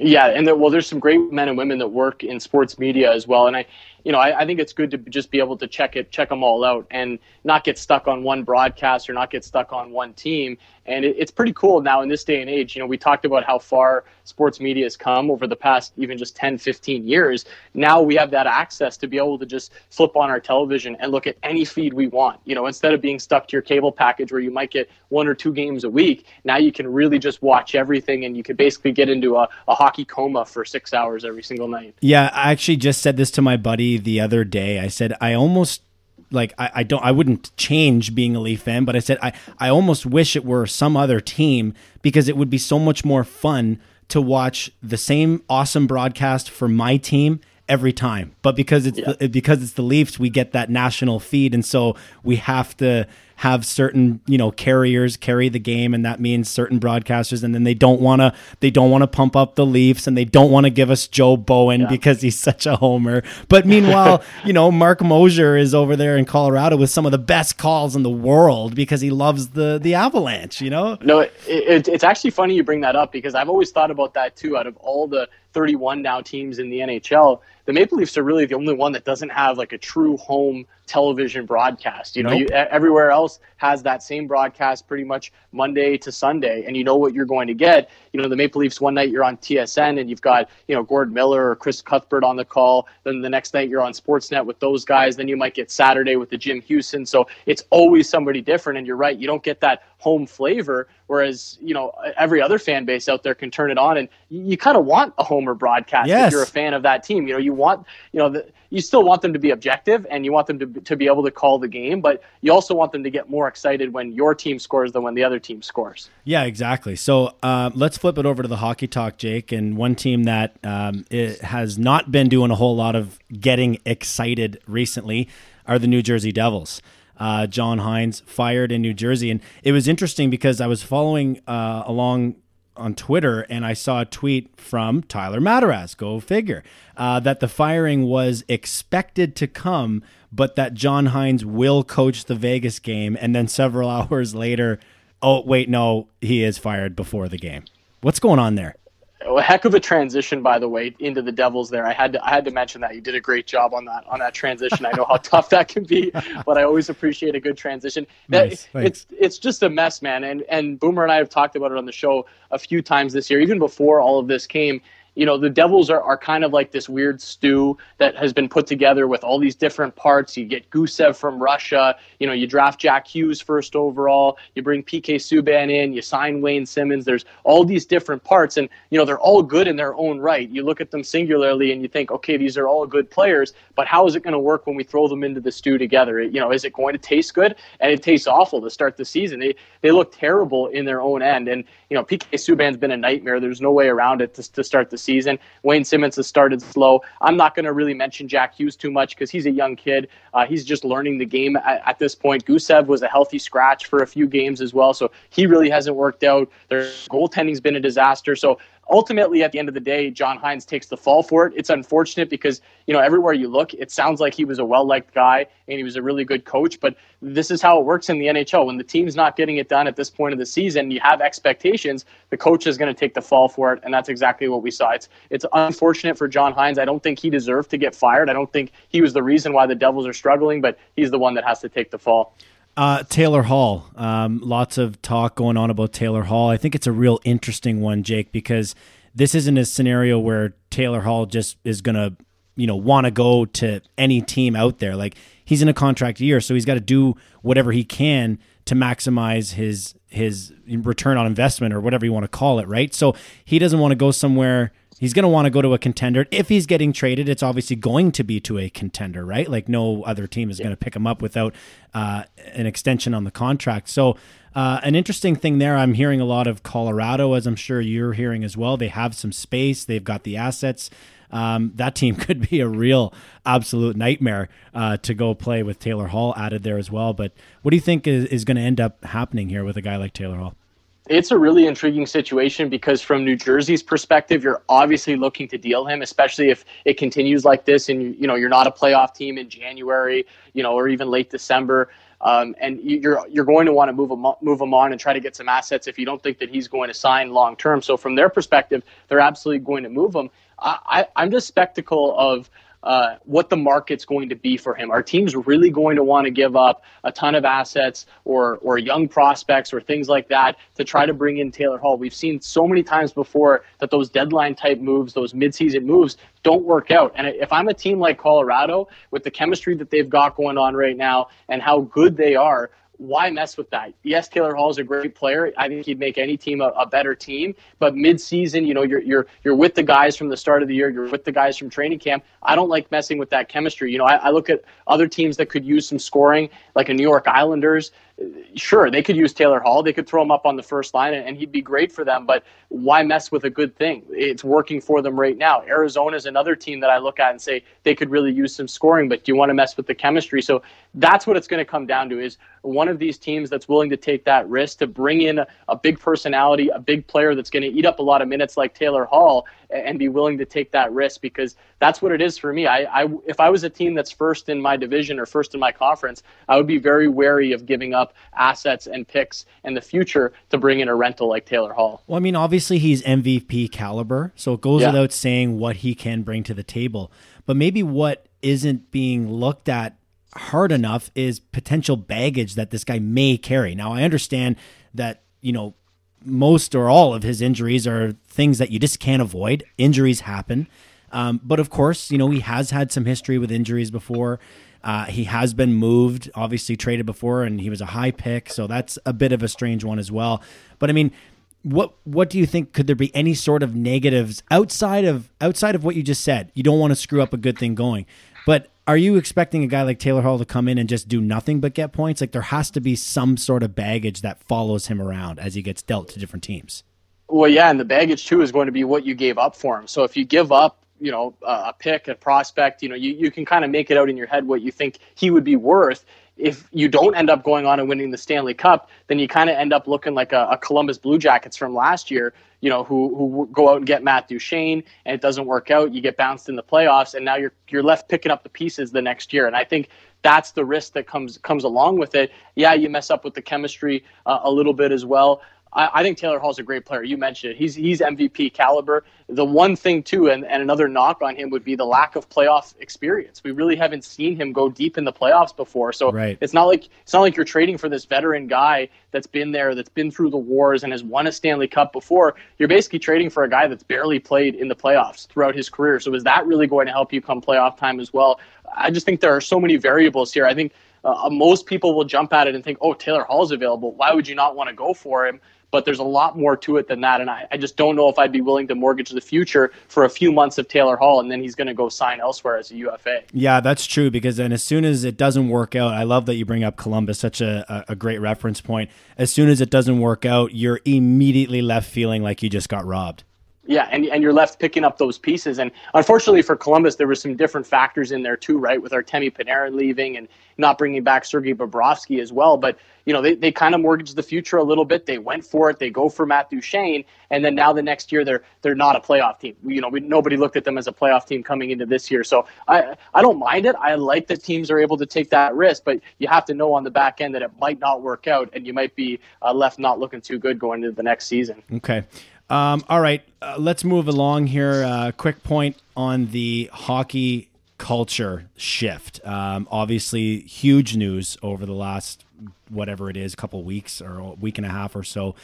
Yeah, and there, well, there's some great men and women that work in sports media as well, and I, you know, I, I, think it's good to just be able to check it, check them all out, and not get stuck on one broadcast or not get stuck on one team. And it, it's pretty cool now in this day and age. You know, we talked about how far sports media has come over the past even just 10, 15 years. Now we have that access to be able to just flip on our television and look at any feed we want. You know, instead of being stuck to your cable package where you might get one or two games a week, now you can really just watch everything and you can basically get into a, a hockey coma for six hours every single night. Yeah, I actually just said this to my buddy the other day. I said, I almost like I, I don't I wouldn't change being a Leaf fan, but I said I, I almost wish it were some other team because it would be so much more fun to watch the same awesome broadcast for my team every time. But because it's yeah. the, because it's the Leafs, we get that national feed, and so we have to have certain you know carriers carry the game and that means certain broadcasters and then they don't want to they don't want to pump up the Leafs and they don't want to give us Joe Bowen yeah. because he's such a homer but meanwhile *laughs* you know Marc Moser is over there in Colorado with some of the best calls in the world because he loves the the Avalanche you know no it, it, it's actually funny you bring that up because I've always thought about that too out of all the 31 now teams in the NHL the Maple Leafs are really the only one that doesn't have like a true home television broadcast. You know, nope. you, everywhere else has that same broadcast pretty much Monday to Sunday, and you know what you're going to get. You know, the Maple Leafs one night you're on TSN and you've got you know Gord Miller or Chris Cuthbert on the call. Then the next night you're on Sportsnet with those guys. Then you might get Saturday with the Jim Hughson. So it's always somebody different. And you're right, you don't get that home flavor. Whereas you know every other fan base out there can turn it on, and you, you kind of want a homer broadcast yes. if you're a fan of that team. You know, you want you know the, you still want them to be objective and you want them to, to be able to call the game, but you also want them to get more excited when your team scores than when the other team scores. Yeah, exactly. So uh, let's flip it over to the hockey talk, Jake. And one team that um, has not been doing a whole lot of getting excited recently are the New Jersey Devils. Uh, John Hynes fired in New Jersey. And it was interesting because I was following uh, along on Twitter and I saw a tweet from Tyler Mataraz, go figure, uh, that the firing was expected to come, but that John Hynes will coach the Vegas game. And then several *laughs* hours later, oh, wait, no, he is fired before the game. What's going on there? A heck of a transition, by the way, into the Devils. There, I had to I had to mention that you did a great job on that on that transition. I know how *laughs* tough that can be, but I always appreciate a good transition. Nice, it's it's just a mess, man. And and Boomer and I have talked about it on the show a few times this year, even before all of this came you know, the Devils are, are kind of like this weird stew that has been put together with all these different parts. You get Gusev from Russia, you know, you draft Jack Hughes first overall, you bring PK Subban in, you sign Wayne Simmonds. There's all these different parts, and, you know, they're all good in their own right. You look at them singularly and you think, okay, these are all good players, but how is it going to work when we throw them into the stew together? You know, is it going to taste good? And it tastes awful to start the season. They, they look terrible in their own end. And, you know, PK Subban's been a nightmare. There's no way around it to, to start the. Wayne Simmonds has started slow. I'm not going to really mention Jack Hughes too much because he's a young kid. Uh, he's just learning the game at, at, this point. Gusev was a healthy scratch for a few games as well, so he really hasn't worked out. Their goaltending's been a disaster. So ultimately, at the end of the day, John Hynes takes the fall for it. It's unfortunate because, you know, everywhere you look, it sounds like he was a well liked guy and he was a really good coach. But this is how it works in the NHL. When the team's not getting it done at this point of the season, you have expectations, the coach is going to take the fall for it. And that's exactly what we saw. It's, it's unfortunate for John Hynes. I don't think he deserved to get fired. I don't think he was the reason why the Devils are struggling, but he's the one that has to take the fall. Uh, Taylor Hall. Um, lots of talk going on about Taylor Hall. I think it's a real interesting one, Jake, because this isn't a scenario where Taylor Hall just is going to, you know, want to go to any team out there. Like he's in a contract year, so he's got to do whatever he can to maximize his his return on investment or whatever you want to call it, right? So he doesn't want to go somewhere He's going to want to go to a contender. If he's getting traded, it's obviously going to be to a contender, right? Like no other team is going to pick him up without uh, an extension on the contract. So, uh, an interesting thing there, I'm hearing a lot of Colorado, as I'm sure you're hearing as well. They have some space, they've got the assets. Um, that team *laughs* could be a real absolute nightmare uh, to go play with Taylor Hall added there as well. But what do you think is, is going to end up happening here with a guy like Taylor Hall? It's a really intriguing situation because from New Jersey's perspective, you're obviously looking to deal him, especially if it continues like this and you know you're not a playoff team in January, you know, or even late December. Um, and you're you're going to want to move him move him on and try to get some assets if you don't think that he's going to sign long term. So from their perspective, they're absolutely going to move him. I, I, I'm just spectacle of uh, what the market's going to be for him. Are team's really going to want to give up a ton of assets or or young prospects or things like that to try to bring in Taylor Hall. We've seen so many times before that those deadline type moves, those midseason moves, don't work out. And if I'm a team like Colorado with the chemistry that they've got going on right now and how good they are, why mess with that? Yes, Taylor Hall is a great player. I think he'd make any team a, a, better team. But mid-season, you know, you're you're you're with the guys from the start of the year. You're with the guys from training camp. I don't like messing with that chemistry. You know, I, I look at other teams that could use some scoring, like a New York Islanders sure, they could use Taylor Hall. They could throw him up on the first line, and, he'd be great for them. But why mess with a good thing? It's working for them right now. Arizona is another team that I look at and say they could really use some scoring. But do you want to mess with the chemistry? So that's what it's going to come down to: is one of these teams that's willing to take that risk to bring in a, a big personality, a big player that's going to eat up a lot of minutes like Taylor Hall, and be willing to take that risk because that's what it is for me. I, I if I was a team that's first in my division or first in my conference, I would be very wary of giving up assets and picks in the future to bring in a rental like Taylor Hall. Well, I mean, obviously he's MVP caliber, so it goes Yeah. without saying what he can bring to the table. But maybe what isn't being looked at hard enough is potential baggage that this guy may carry. Now, I understand that, you know, most or all of his injuries are things that you just can't avoid. Injuries happen. Um, but of course, you know, he has had some history with injuries before. Uh, he has been moved, obviously traded before, and he was a high pick, so that's a bit of a strange one as well. But I mean, what what do you think? Could there be any sort of negatives outside of outside of what you just said? You don't want to screw up a good thing going, but are you expecting a guy like Taylor Hall to come in and just do nothing but get points? Like there has to be some sort of baggage that follows him around as he gets dealt to different teams. Well, yeah, and the baggage too is going to be what you gave up for him. So if you give up, you know, a pick, a prospect, you know, you, you can kind of make it out in your head what you think he would be worth. If you don't end up going on and winning the Stanley Cup, then you kind of end up looking like a, a Columbus Blue Jackets from last year, you know, who who go out and get Matt Duchene and it doesn't work out. You get bounced in the playoffs, and now you're you're left picking up the pieces the next year. And I think that's the risk that comes comes along with it. Yeah, you mess up with the chemistry uh, a little bit as well. I, I think Taylor Hall's a great player. You mentioned it. He's he's MVP caliber. The one thing too, and, and another knock on him would be the lack of playoff experience. We really haven't seen him go deep in the playoffs before. So Right. it's not like it's not like you're trading for this veteran guy that's been there, that's been through the wars and has won a Stanley Cup before. You're basically trading for a guy that's barely played in the playoffs throughout his career. So is that really going to help you come playoff time as well? I just think there are so many variables here. I think uh, most people will jump at it and think, "Oh, Taylor Hall's available. Why would you not want to go for him?" But there's a lot more to it than that, and I, I just don't know if I'd be willing to mortgage the future for a few months of Taylor Hall, and then he's going to go sign elsewhere as a UFA. Yeah, that's true. Because then, as soon as it doesn't work out, I love that you bring up Columbus, such a, a, a great reference point. As soon as it doesn't work out, you're immediately left feeling like you just got robbed. Yeah, and, and you're left picking up those pieces. And unfortunately for Columbus, there were some different factors in there too, right? With Artemi Panarin leaving and not bringing back Sergei Bobrovsky as well. But, you know, they, they kind of mortgaged the future a little bit. They went for it. They go for Matt Duchene. And then now the next year, they're they're not a playoff team. You know, we, nobody looked at them as a playoff team coming into this year. So I, I don't mind it. I like that teams are able to take that risk. But you have to know on the back end that it might not work out. And you might be uh, left not looking too good going into the next season. Okay. Um, all right, uh, let's move along here. Uh, quick point on the hockey culture shift. Um, obviously, huge news over the last whatever it is, a couple weeks or a week and a half or so.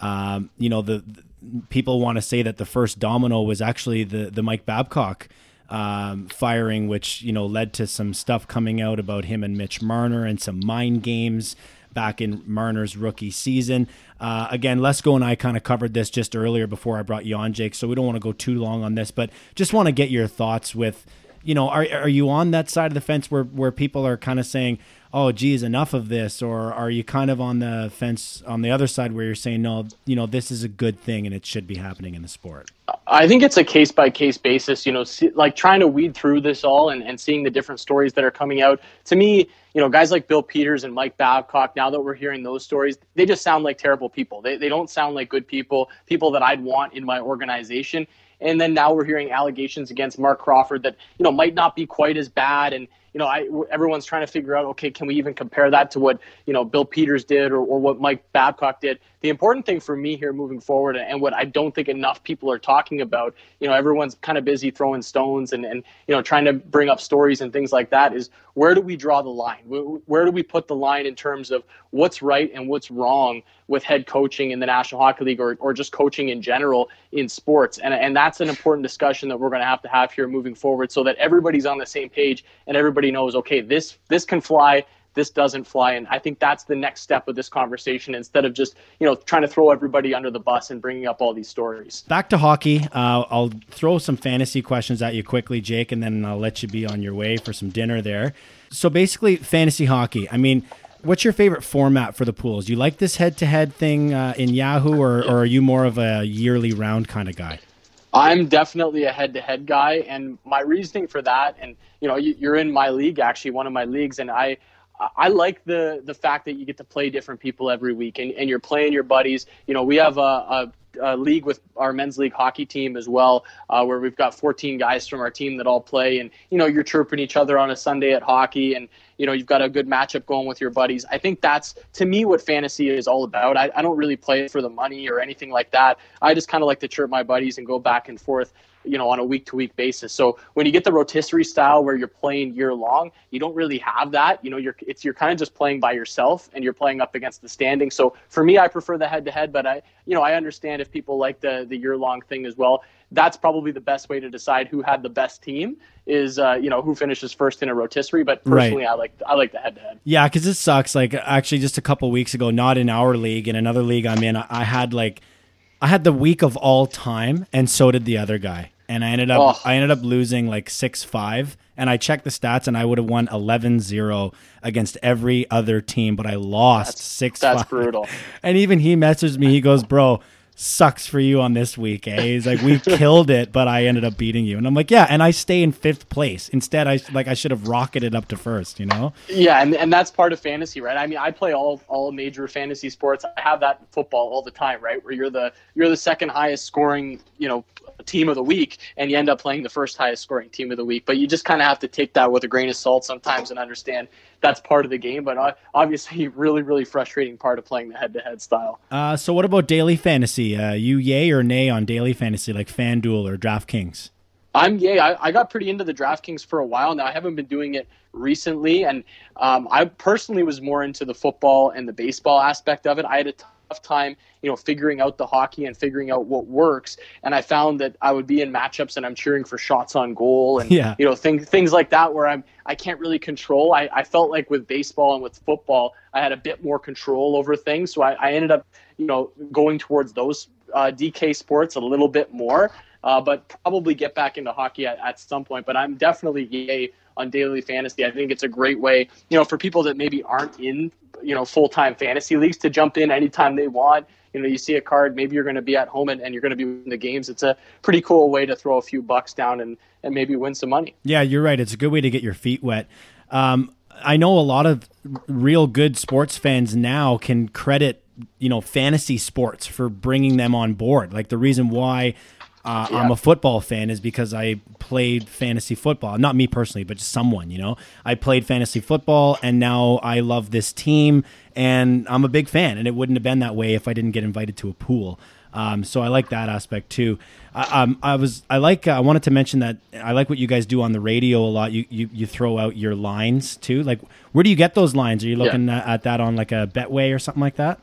Um, you know, the, the people want to say that the first domino was actually the the Mike Babcock um, firing, which you know led to some stuff coming out about him and Mitch Marner and some mind games back in Marner's rookie season. Uh, again, Lesko and I kind of covered this just earlier before I brought you on, Jake. So we don't want to go too long on this, but just want to get your thoughts with, you know, are are you on that side of the fence where where people are kind of saying, oh, geez, enough of this, or are you kind of on the fence on the other side where you're saying, no, you know, this is a good thing and it should be happening in the sport? I think it's a case by case basis, you know, like trying to weed through this all and, and seeing the different stories that are coming out. To me, you know, guys like Bill Peters and Mike Babcock, now that we're hearing those stories, they just sound like terrible people. They, they don't sound like good people, people that I'd want in my organization. And then now we're hearing allegations against Marc Crawford that, you know, might not be quite as bad. And, you know, I, everyone's trying to figure out, okay, can we even compare that to what, you know, Bill Peters did or, or what Mike Babcock did? The important thing for me here moving forward and what I don't think enough people are talking about, you know, everyone's kind of busy throwing stones and, and, you know, trying to bring up stories and things like that is where do we draw the line? Where do we put the line in terms of what's right and what's wrong with head coaching in the National Hockey League or, or just coaching in general in sports? And, and that's an important discussion that we're going to have to have here moving forward so that everybody's on the same page and everybody knows, okay, this, this can fly this doesn't fly. And I think that's the next step of this conversation instead of just, you know, trying to throw everybody under the bus and bringing up all these stories. Back to hockey. Uh, I'll throw some fantasy questions at you quickly, Jake, and then I'll let you be on your way for some dinner there. So basically, fantasy hockey. I mean, what's your favorite format for the pools? Do you like this head to head thing uh, in Yahoo, or, or are you more of a yearly round kind of guy? I'm definitely a head-to-head guy, and my reasoning for that, and you know, you're in my league, actually, one of my leagues, and I I like the the fact that you get to play different people every week and, and you're playing your buddies. You know, we have a, a, a league with our men's league hockey team as well, uh, where we've got 14 guys from our team that all play, and you know, you're chirping each other on a Sunday at hockey, and you know, you've got a good matchup going with your buddies. I think that's to me what fantasy is all about. I, I don't really play for the money or anything like that. I just kind of like to chirp my buddies and go back and forth you know on a week to week basis. So when you get the rotisserie style where you're playing year long you don't really have that. You know you're it's you're kind of just playing by yourself and you're playing up against the standing. So for me i prefer the head to head but i you know i understand if people like the the year long thing as well. That's probably the best way to decide who had the best team is uh, you know who finishes first in a rotisserie but personally right. i like i like the head to head yeah because it sucks. Like actually just a couple weeks ago not in our league in another league i'm in i had like I had the week of all time, and so did the other guy. And I ended up oh. I ended up losing like six five. And I checked the stats, and I would have won 11-0 against every other team, but I lost that's, six. That's brutal. *laughs* And even he messaged me. He goes, "Bro, sucks for you on this week, eh? He's like, we *laughs* killed it, but I ended up beating you. And I'm like, yeah, and I stay in fifth place. Instead, I like I should have rocketed up to first, you know? Yeah, and, and that's part of fantasy, right? I mean, I play all all major fantasy sports. I have that in football all the time, right? Where you're the you're the second highest scoring, you know, team of the week and you end up playing the first highest scoring team of the week. But you just kind of have to take that with a grain of salt sometimes and understand that's part of the game. But uh, obviously, *laughs* really, really frustrating part of playing the head to head style. Uh, so, what about daily fantasy? Uh, you yay or nay on daily fantasy like FanDuel or DraftKings? I'm yay. I, I, got pretty into the DraftKings for a while now. I haven't been doing it recently, and um, I personally was more into the football and the baseball aspect of it. I had a tough time, you know, figuring out the hockey and figuring out what works. And I found that I would be in matchups and I'm cheering for shots on goal and yeah. you know things things like that where I'm I can't really control. I, I felt like with baseball and with football, I had a bit more control over things. So I, I ended up, you know, going towards those uh, DK sports a little bit more. Uh, but probably get back into hockey at, at some point. But I'm definitely yay on daily fantasy. I think it's a great way, you know, for people that maybe aren't in, you know, full time fantasy leagues to jump in anytime they want. You know, you see a card, maybe you're going to be at home and, and you're going to be in the games. It's a pretty cool way to throw a few bucks down and, and maybe win some money. Yeah, you're right. It's a good way to get your feet wet. Um, I know a lot of real good sports fans now can credit you know fantasy sports for bringing them on board. Like the reason why uh, yeah. I'm a football fan is because I played fantasy football. Not me personally, but just someone. You know, I played fantasy football, and now I love this team, and I'm a big fan. And it wouldn't have been that way if I didn't get invited to a pool. Um, so I like that aspect too. I, um, I was I like uh, I wanted to mention that I like what you guys do on the radio a lot. You you, you throw out your lines too. Like where do you get those lines? Are you looking yeah. at that on like a Betway or something like that?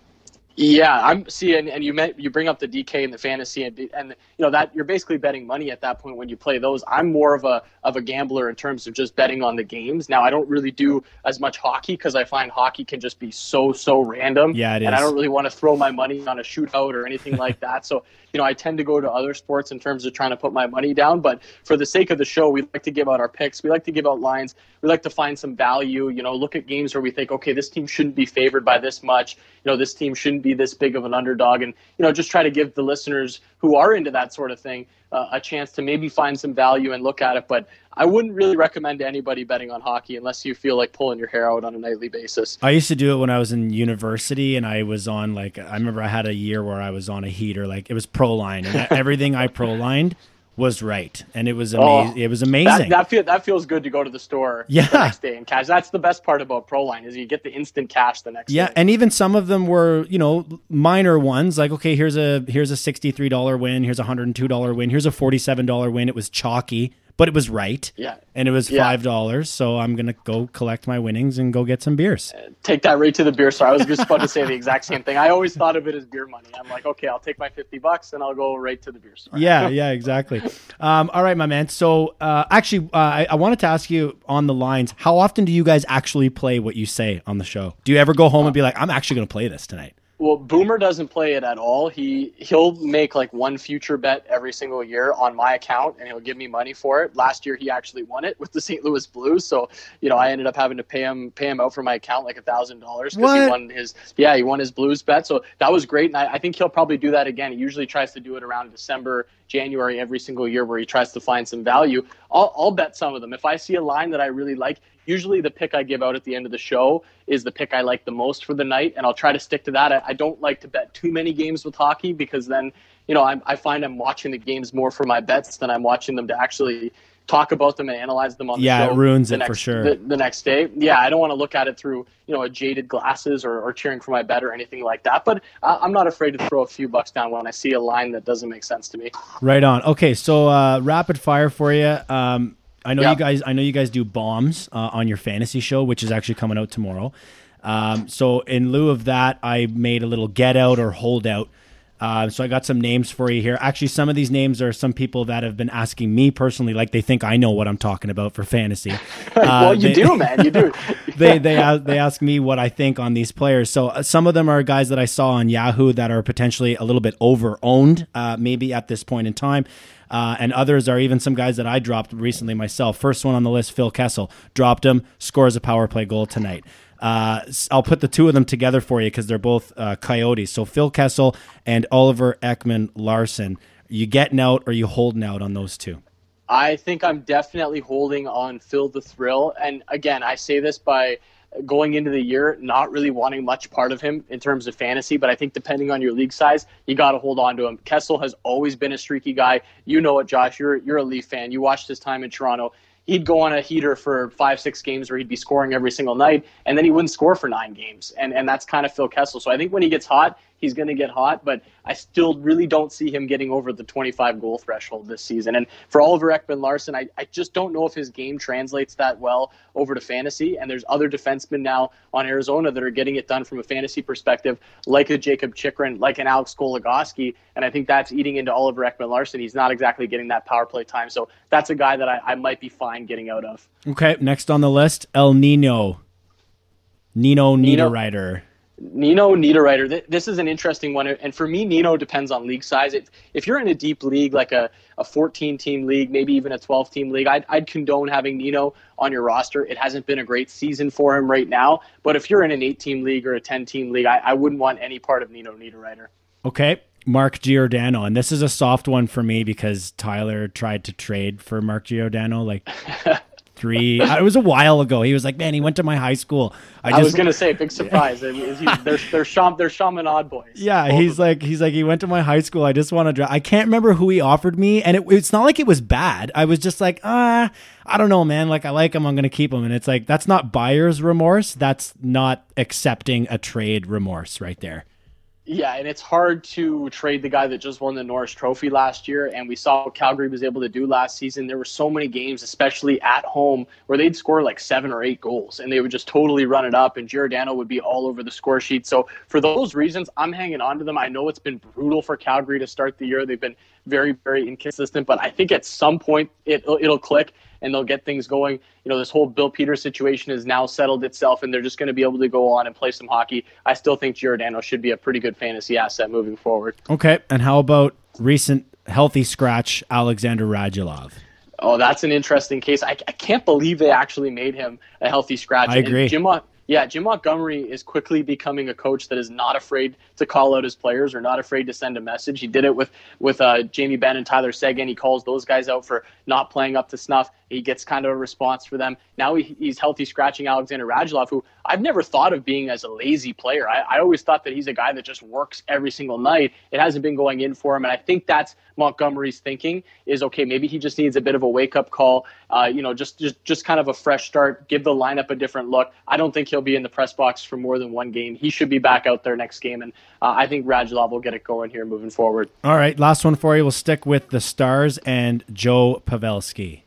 Yeah, I'm see, and, and you met, you bring up the DK and the fantasy, and and you know that you're basically betting money at that point when you play those. I'm more of a of a gambler in terms of just betting on the games. Now I don't really do as much hockey because I find hockey can just be so so random. Yeah, it is. And I don't really want to throw my money on a shootout or anything like that. So you know I tend to go to other sports in terms of trying to put my money down. But for the sake of the show, we like to give out our picks. We like to give out lines. We like to find some value. You know, look at games where we think, okay, this team shouldn't be favored by this much. You know, this team shouldn't be this big of an underdog and you know just try to give the listeners who are into that sort of thing uh, a chance to maybe find some value and look at it. But i wouldn't really recommend anybody betting on hockey unless you feel like pulling your hair out on a nightly basis. I used to do it when i was in university and i was on like i remember i had a year where i was on a heater like it was pro line and *laughs* everything i pro lined was right, and it was amazing. Oh, it was amazing. That, that, feel, that feels good to go to the store yeah. the next day and cash. That's the best part about Proline is you get the instant cash the next yeah, day. and even some of them were you know minor ones like okay here's a here's a sixty three dollar win, here's a hundred and two dollar win, here's a forty seven dollar win. It was chalky but it was right. Yeah. And it was five dollars, so I'm gonna go collect my winnings and go get some beers. Uh, take that right to the beer store. I was just about to say the exact same thing. I always thought of it as beer money. I'm like, okay, I'll take my fifty bucks and I'll go right to the beer store. Yeah, *laughs* yeah, exactly. um, all right, my man. So uh, actually, uh, I, I, wanted to ask you on the lines. How often do you guys actually play what you say on the show? Do you ever go home and be like, I'm actually gonna play this tonight? Well, Boomer doesn't play it at all. He he'll make like one future bet every single year on my account, and he'll give me money for it. Last year, he actually won it with the *laughs* St. Louis Blues, so you know I ended up having to pay him pay him out for my account like a thousand dollars because he won his yeah he won his Blues bet. So that was great, and I, I think he'll probably do that again. He usually tries to do it around December, January every single year, where he tries to find some value. I'll I'll bet some of them if I see a line that I really like usually the pick I give out at the end of the show is the pick I like the most for the night, and I'll try to stick to that. I, I don't like to bet too many games with hockey because then, you know, I, I find I'm watching the games more for my bets than I'm watching them to actually talk about them and analyze them on the yeah, show. it ruins it next, for sure. The, the, next day, yeah, I don't want to look at it through you know a jaded glasses or, or cheering for my bet or anything like that. But uh, I'm not afraid to throw a few bucks down when I see a line that doesn't make sense to me. Right on. Okay, so uh, rapid fire for you. Um, I know yep. you guys. I know you guys do bombs uh, on your fantasy show, which is actually coming out tomorrow. Um, so in lieu of that, I made a little get out or hold out. Uh, so I got some names for you here. Actually, some of these names are some people that have been asking me personally, like they think I know what I'm talking about for fantasy. *laughs* Uh, well, you they, do, man. You do. *laughs* they they ask, they ask me what I think on these players. So uh, some of them are guys that I saw on Yahoo that are potentially a little bit over owned, uh, maybe at this point in time. Uh, and others are even some guys that I dropped recently myself. First one on the list, Phil Kessel. Dropped him, scores a power play goal tonight. Uh, I'll put the two of them together for you because they're both uh, Coyotes. So Phil Kessel and Oliver Ekman Larsson. You getting out or you holding out on those two? I think I'm definitely holding on Phil the Thrill. And again, I say this by going into the year, not really wanting much part of him in terms of fantasy, but I think depending on your league size, you got to hold on to him. Kessel has always been a streaky guy. You know it, Josh. You're you're a Leaf fan. You watched his time in Toronto. He'd go on a heater for five, six games where he'd be scoring every single night, and then he wouldn't score for nine games. And and that's kind of Phil Kessel. So I think when he gets hot, he's going to get hot, but I still really don't see him getting over the 25 goal threshold this season. And for Oliver Ekman Larsson, I, I just don't know if his game translates that well over to fantasy. And there's other defensemen now on Arizona that are getting it done from a fantasy perspective, like a Jakob Chychrun, like an Alex Goligoski. And I think that's eating into Oliver Ekman Larsson. He's not exactly getting that power play time. So that's a guy that I, I might be fine getting out of. Okay, next on the list, El Nino. Nino Niederreiter. Nino Niederreiter, th- this is an interesting one. And for me, Nino depends on league size. If, if you're in a deep league, like a, a 14 team league, maybe even a 12 team league, I'd, I'd condone having Nino on your roster. It hasn't been a great season for him right now. But if you're in an eight team league or a 10 team league, I, I wouldn't want any part of Nino Niederreiter. Okay. Mark Giordano, and this is a soft one for me because Tyler tried to trade for Mark Giordano like *laughs* three. it was a while ago. He was like, "Man, he went to my high school." I, I was gonna say, big surprise. Mean, they're they're Sham, they're Chaminade boys. Yeah, he's like he's like he went to my high school. I just want to. I can't remember who he offered me, and it, it's not like it was bad. I was just like, ah, I don't know, man. Like I like him, I'm gonna keep him, and it's like that's not buyer's remorse. That's not accepting a trade remorse right there. Yeah, and it's hard to trade the guy that just won the Norris Trophy last year. And we saw what Calgary was able to do last season. There were so many games, especially at home, where they'd score like seven or eight goals and they would just totally run it up. And Giordano would be all over the score sheet. So for those reasons, I'm hanging on to them. I know it's been brutal for Calgary to start the year. They've been very, very inconsistent, but I think at some point it, it'll click and they'll get things going. You know, this whole Bill Peters situation has now settled itself, and they're just going to be able to go on and play some hockey. I still think Giordano should be a pretty good fantasy asset moving forward. Okay, and how about recent healthy scratch Alexander Radulov? Oh, that's an interesting case. I, I can't believe they actually made him a healthy scratch. I agree. And Jim, yeah, Jim Montgomery is quickly becoming a coach that is not afraid to call out his players or not afraid to send a message. He did it with with uh, Jamie Benn and Tyler Seguin. He calls those guys out for not playing up to snuff. He gets kind of a response for them. Now he, he's healthy scratching Alexander Radulov, who I've never thought of being as a lazy player. I, I always thought that he's a guy that just works every single night. It hasn't been going in for him, and I think that's Montgomery's thinking is okay. Maybe he just needs a bit of a wake up call. Uh, you know, just just just kind of a fresh start. Give the lineup a different look. I don't think he'll be in the press box for more than one game. He should be back out there next game, and uh, I think Radulov will get it going here moving forward. All right, last one for you. We'll stick with the Stars and Joe Pavelski.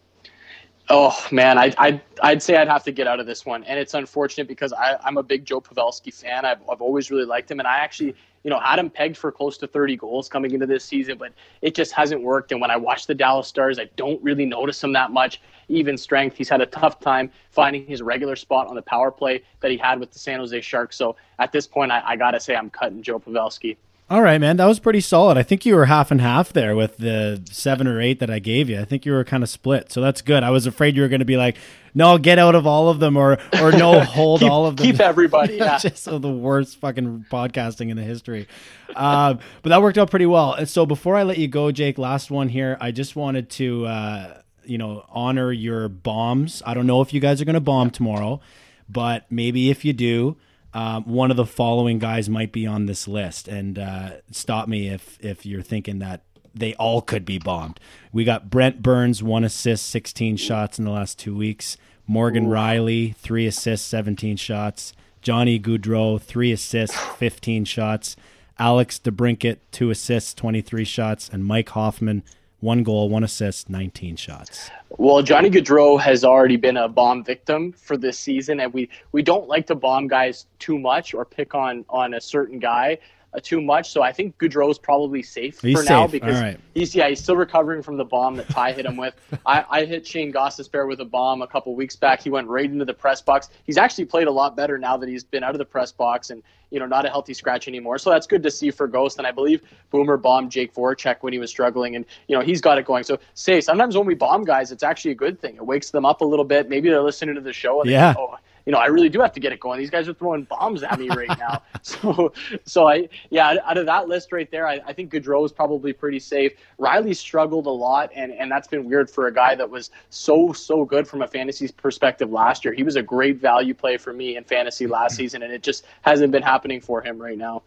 Oh man, I, I'd I'd say I'd have to get out of this one, and it's unfortunate because I, I'm a big Joe Pavelski fan. I've I've always really liked him, and I actually you know had him pegged for close to 30 goals coming into this season, but it just hasn't worked. And when I watch the Dallas Stars, I don't really notice him that much. Even strength, he's had a tough time finding his regular spot on the power play that he had with the San Jose Sharks. So at this point, I, I gotta say I'm cutting Joe Pavelski. All right, man. That was pretty solid. I think you were half and half there with the seven or eight that I gave you. I think you were kind of split. So that's good. I was afraid you were going to be like, no, get out of all of them or or no, *laughs* hold keep, all of them. Keep everybody. *laughs* Yeah. Just so the worst fucking podcasting in the history. Um, but that worked out pretty well. And so before I let you go, Jake, last one here. I just wanted to, uh, you know, honor your bombs. I don't know if you guys are going to bomb tomorrow, but maybe if you do, um, one of the following guys might be on this list. And uh, stop me if if you're thinking that they all could be bombed. We got Brent Burns, one assist, 16 shots in the last two weeks. Morgan Ooh. Rielly, three assists, 17 shots. Johnny Gaudreau, three assists, *sighs* 15 shots. Alex DeBrincat, two assists, 23 shots. And Mike Hoffman, one goal, one assist, 19 shots. Well, Johnny Gaudreau has already been a bomb victim for this season, and we, we don't like to bomb guys too much or pick on, on a certain guy Uh, too much. So I think Gaudreau is probably safe he's for safe. now because right. he's yeah he's still recovering from the bomb that Ty hit him with. *laughs* I, I hit Shane Gostisbehere with a bomb a couple weeks back. He went right into the press box. He's actually played a lot better now that he's been out of the press box and you know not a healthy scratch anymore. So that's good to see for Ghost. And I believe Boomer bombed Jake Voracek when he was struggling, and you know he's got it going. So say sometimes when we bomb guys, it's actually a good thing. It wakes them up a little bit. Maybe they're listening to the show and yeah. They, oh, you know, I really do have to get it going. These guys are throwing bombs at me right now. *laughs* *laughs* so, so I, yeah, out of that list right there, I, I think Gaudreau is probably pretty safe. Rielly struggled a lot, and, and that's been weird for a guy that was so, so good from a fantasy perspective last year. He was a great value play for me in fantasy last *clears throat* season, and it just hasn't been happening for him right now.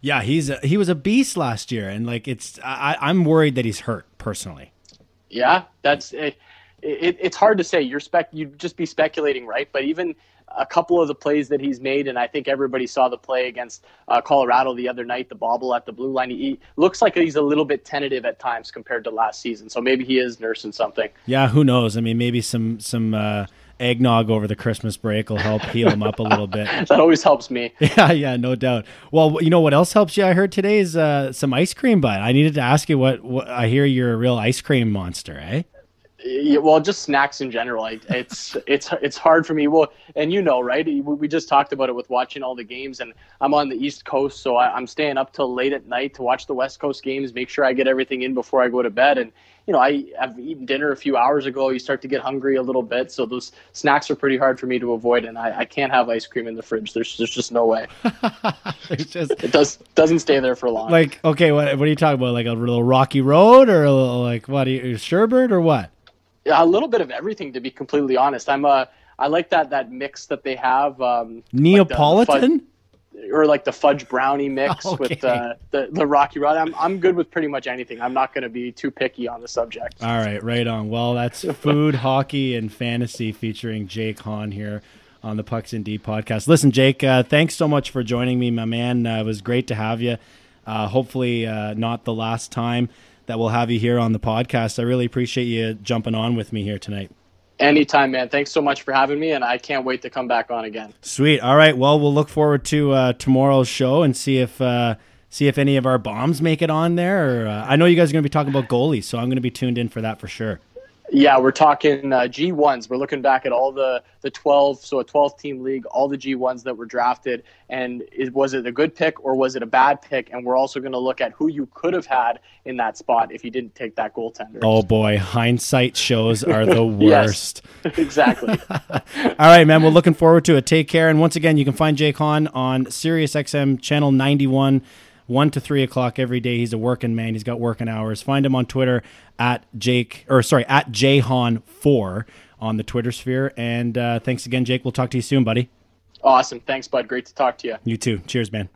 Yeah, he's a, he was a beast last year, and like it's I, I'm worried that he's hurt personally. Yeah, that's it, it, it's hard to say. You're spec you'd just be speculating, right? But even a couple of the plays that he's made, and I think everybody saw the play against uh, Colorado the other night, the bobble at the blue line. He, looks like he's a little bit tentative at times compared to last season. So maybe he is nursing something. Yeah, who knows? I mean, maybe some some uh, eggnog over the Christmas break will help heal him up a little bit. *laughs* that always helps me. *laughs* Yeah, yeah, no doubt. Well, you know what else helps you? I heard today is uh, some ice cream, but I needed to ask you what, what I hear you're a real ice cream monster, eh? Yeah, well, just snacks in general. I, it's it's it's hard for me. Well, and you know, right? We, just talked about it with watching all the games, and I'm on the East Coast, so I, I'm staying up till late at night to watch the West Coast games. Make sure I get everything in before I go to bed, and you know, I have eaten dinner a few hours ago. You start to get hungry a little bit, so those snacks are pretty hard for me to avoid, and I, I can't have ice cream in the fridge. There's there's just no way. *laughs* Just It does doesn't stay there for long. like okay, what what are you talking about? Like a little rocky road or a little, like what? Are you, sherbet or what? A little bit of everything, to be completely honest. I'm a I like that that mix that they have. Um, like Neapolitan? fudge- or like the fudge brownie mix *laughs* with uh, the the Rocky Road. I'm I'm good with pretty much anything. I'm not going to be too picky on the subject. All right, right on. Well, that's *laughs* food, hockey, and fantasy featuring Jake Hahn here on the Pucks and D podcast. Listen, Jake, uh, thanks so much for joining me, my man. Uh, it was great to have you. Uh, hopefully, uh, not the last time that we'll have you here on the podcast. I really appreciate you jumping on with me here tonight. Anytime, man. Thanks so much for having me, and I can't wait to come back on again. Sweet. All right. Well, we'll look forward to uh, tomorrow's show and see if uh, see if any of our bombs make it on there. Or, uh, I know you guys are going to be talking about goalies, so I'm going to be tuned in for that for sure. Yeah, we're talking uh, G1s. We're looking back at all the, the 12, so a 12 team league, all the G1s that were drafted. And is, was it a good pick or was it a bad pick? And we're also going to look at who you could have had in that spot if you didn't take that goaltender. Oh boy, hindsight shows are the *laughs* Yes. worst. *laughs* exactly. *laughs* All right, man. We're looking forward to it. Take care. And once again, you can find Jake Hahn on SiriusXM channel 91, 1 to 3 o'clock every day. He's a working man. He's got working hours. Find him on Twitter at Jake, or sorry, at jhahn4 on the Twitter sphere. And uh, thanks again, Jake. We'll talk to you soon, buddy. awesome. Thanks, bud. Great to talk to you. You too. Cheers, man.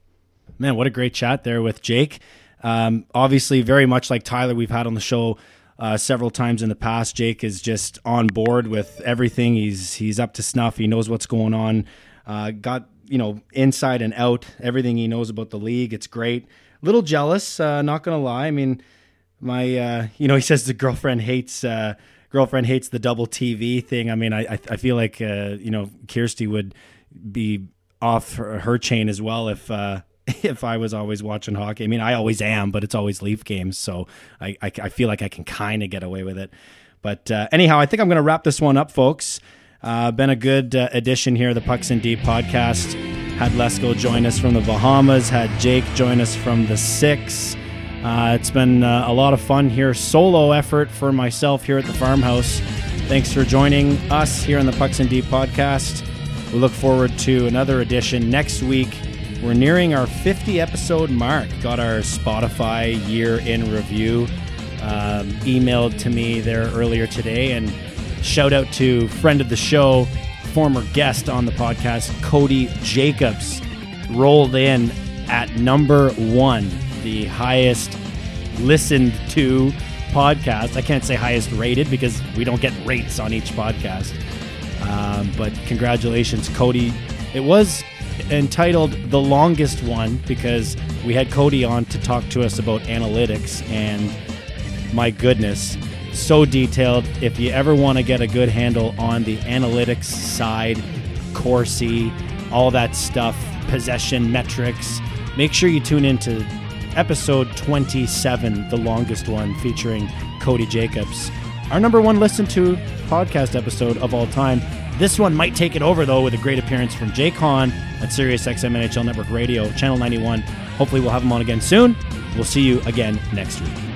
Man, what a great chat there with Jake. Um, obviously, very much like Tyler, we've had on the show uh, several times in the past. Jake is just on board with everything. He's he's up to snuff. He knows what's going on. Uh, got you know inside and out everything he knows about the league. It's great. Little jealous, uh, not gonna lie. I mean, my uh, you know he says the girlfriend hates uh, girlfriend hates the double TV thing. I mean, I I, feel like uh, you know Kirsty would be off her, her chain as well if uh, *laughs* if I was always watching hockey. I mean, I always am, but it's always Leaf games, so I I, I feel like I can kind of get away with it. But uh, anyhow, I think I'm to wrap this one up, folks. Uh, been a good uh, edition here the Pucks and D podcast. Had Lesko join us from the Bahamas. Had Jake join us from the Six. Uh, it's been uh, a lot of fun here. Solo effort for myself here at the farmhouse. Thanks for joining us here on the Pucks and D podcast. We look forward to another edition next week. We're nearing our 50 episode mark. Got our Spotify year in review um, emailed to me there earlier today. And shout out to friend of the show, former guest on the podcast, Cody Jacobs, rolled in at number one, the highest listened to podcast. I can't say highest rated because we don't get rates on each podcast. Um, but congratulations, Cody. It was entitled The Longest One because we had Cody on to talk to us about analytics, and my goodness, so detailed. If you ever want to get a good handle on the analytics side, Corsi, all that stuff, possession metrics, make sure you tune into episode 27, the longest one, featuring Cody Jacobs. Our number one listened to podcast episode of all time. This one might take it over, though, with a great appearance from Jay Hahn at Sirius XM NHL Network Radio, Channel 91. Hopefully, we'll have him on again soon. We'll see you again next week.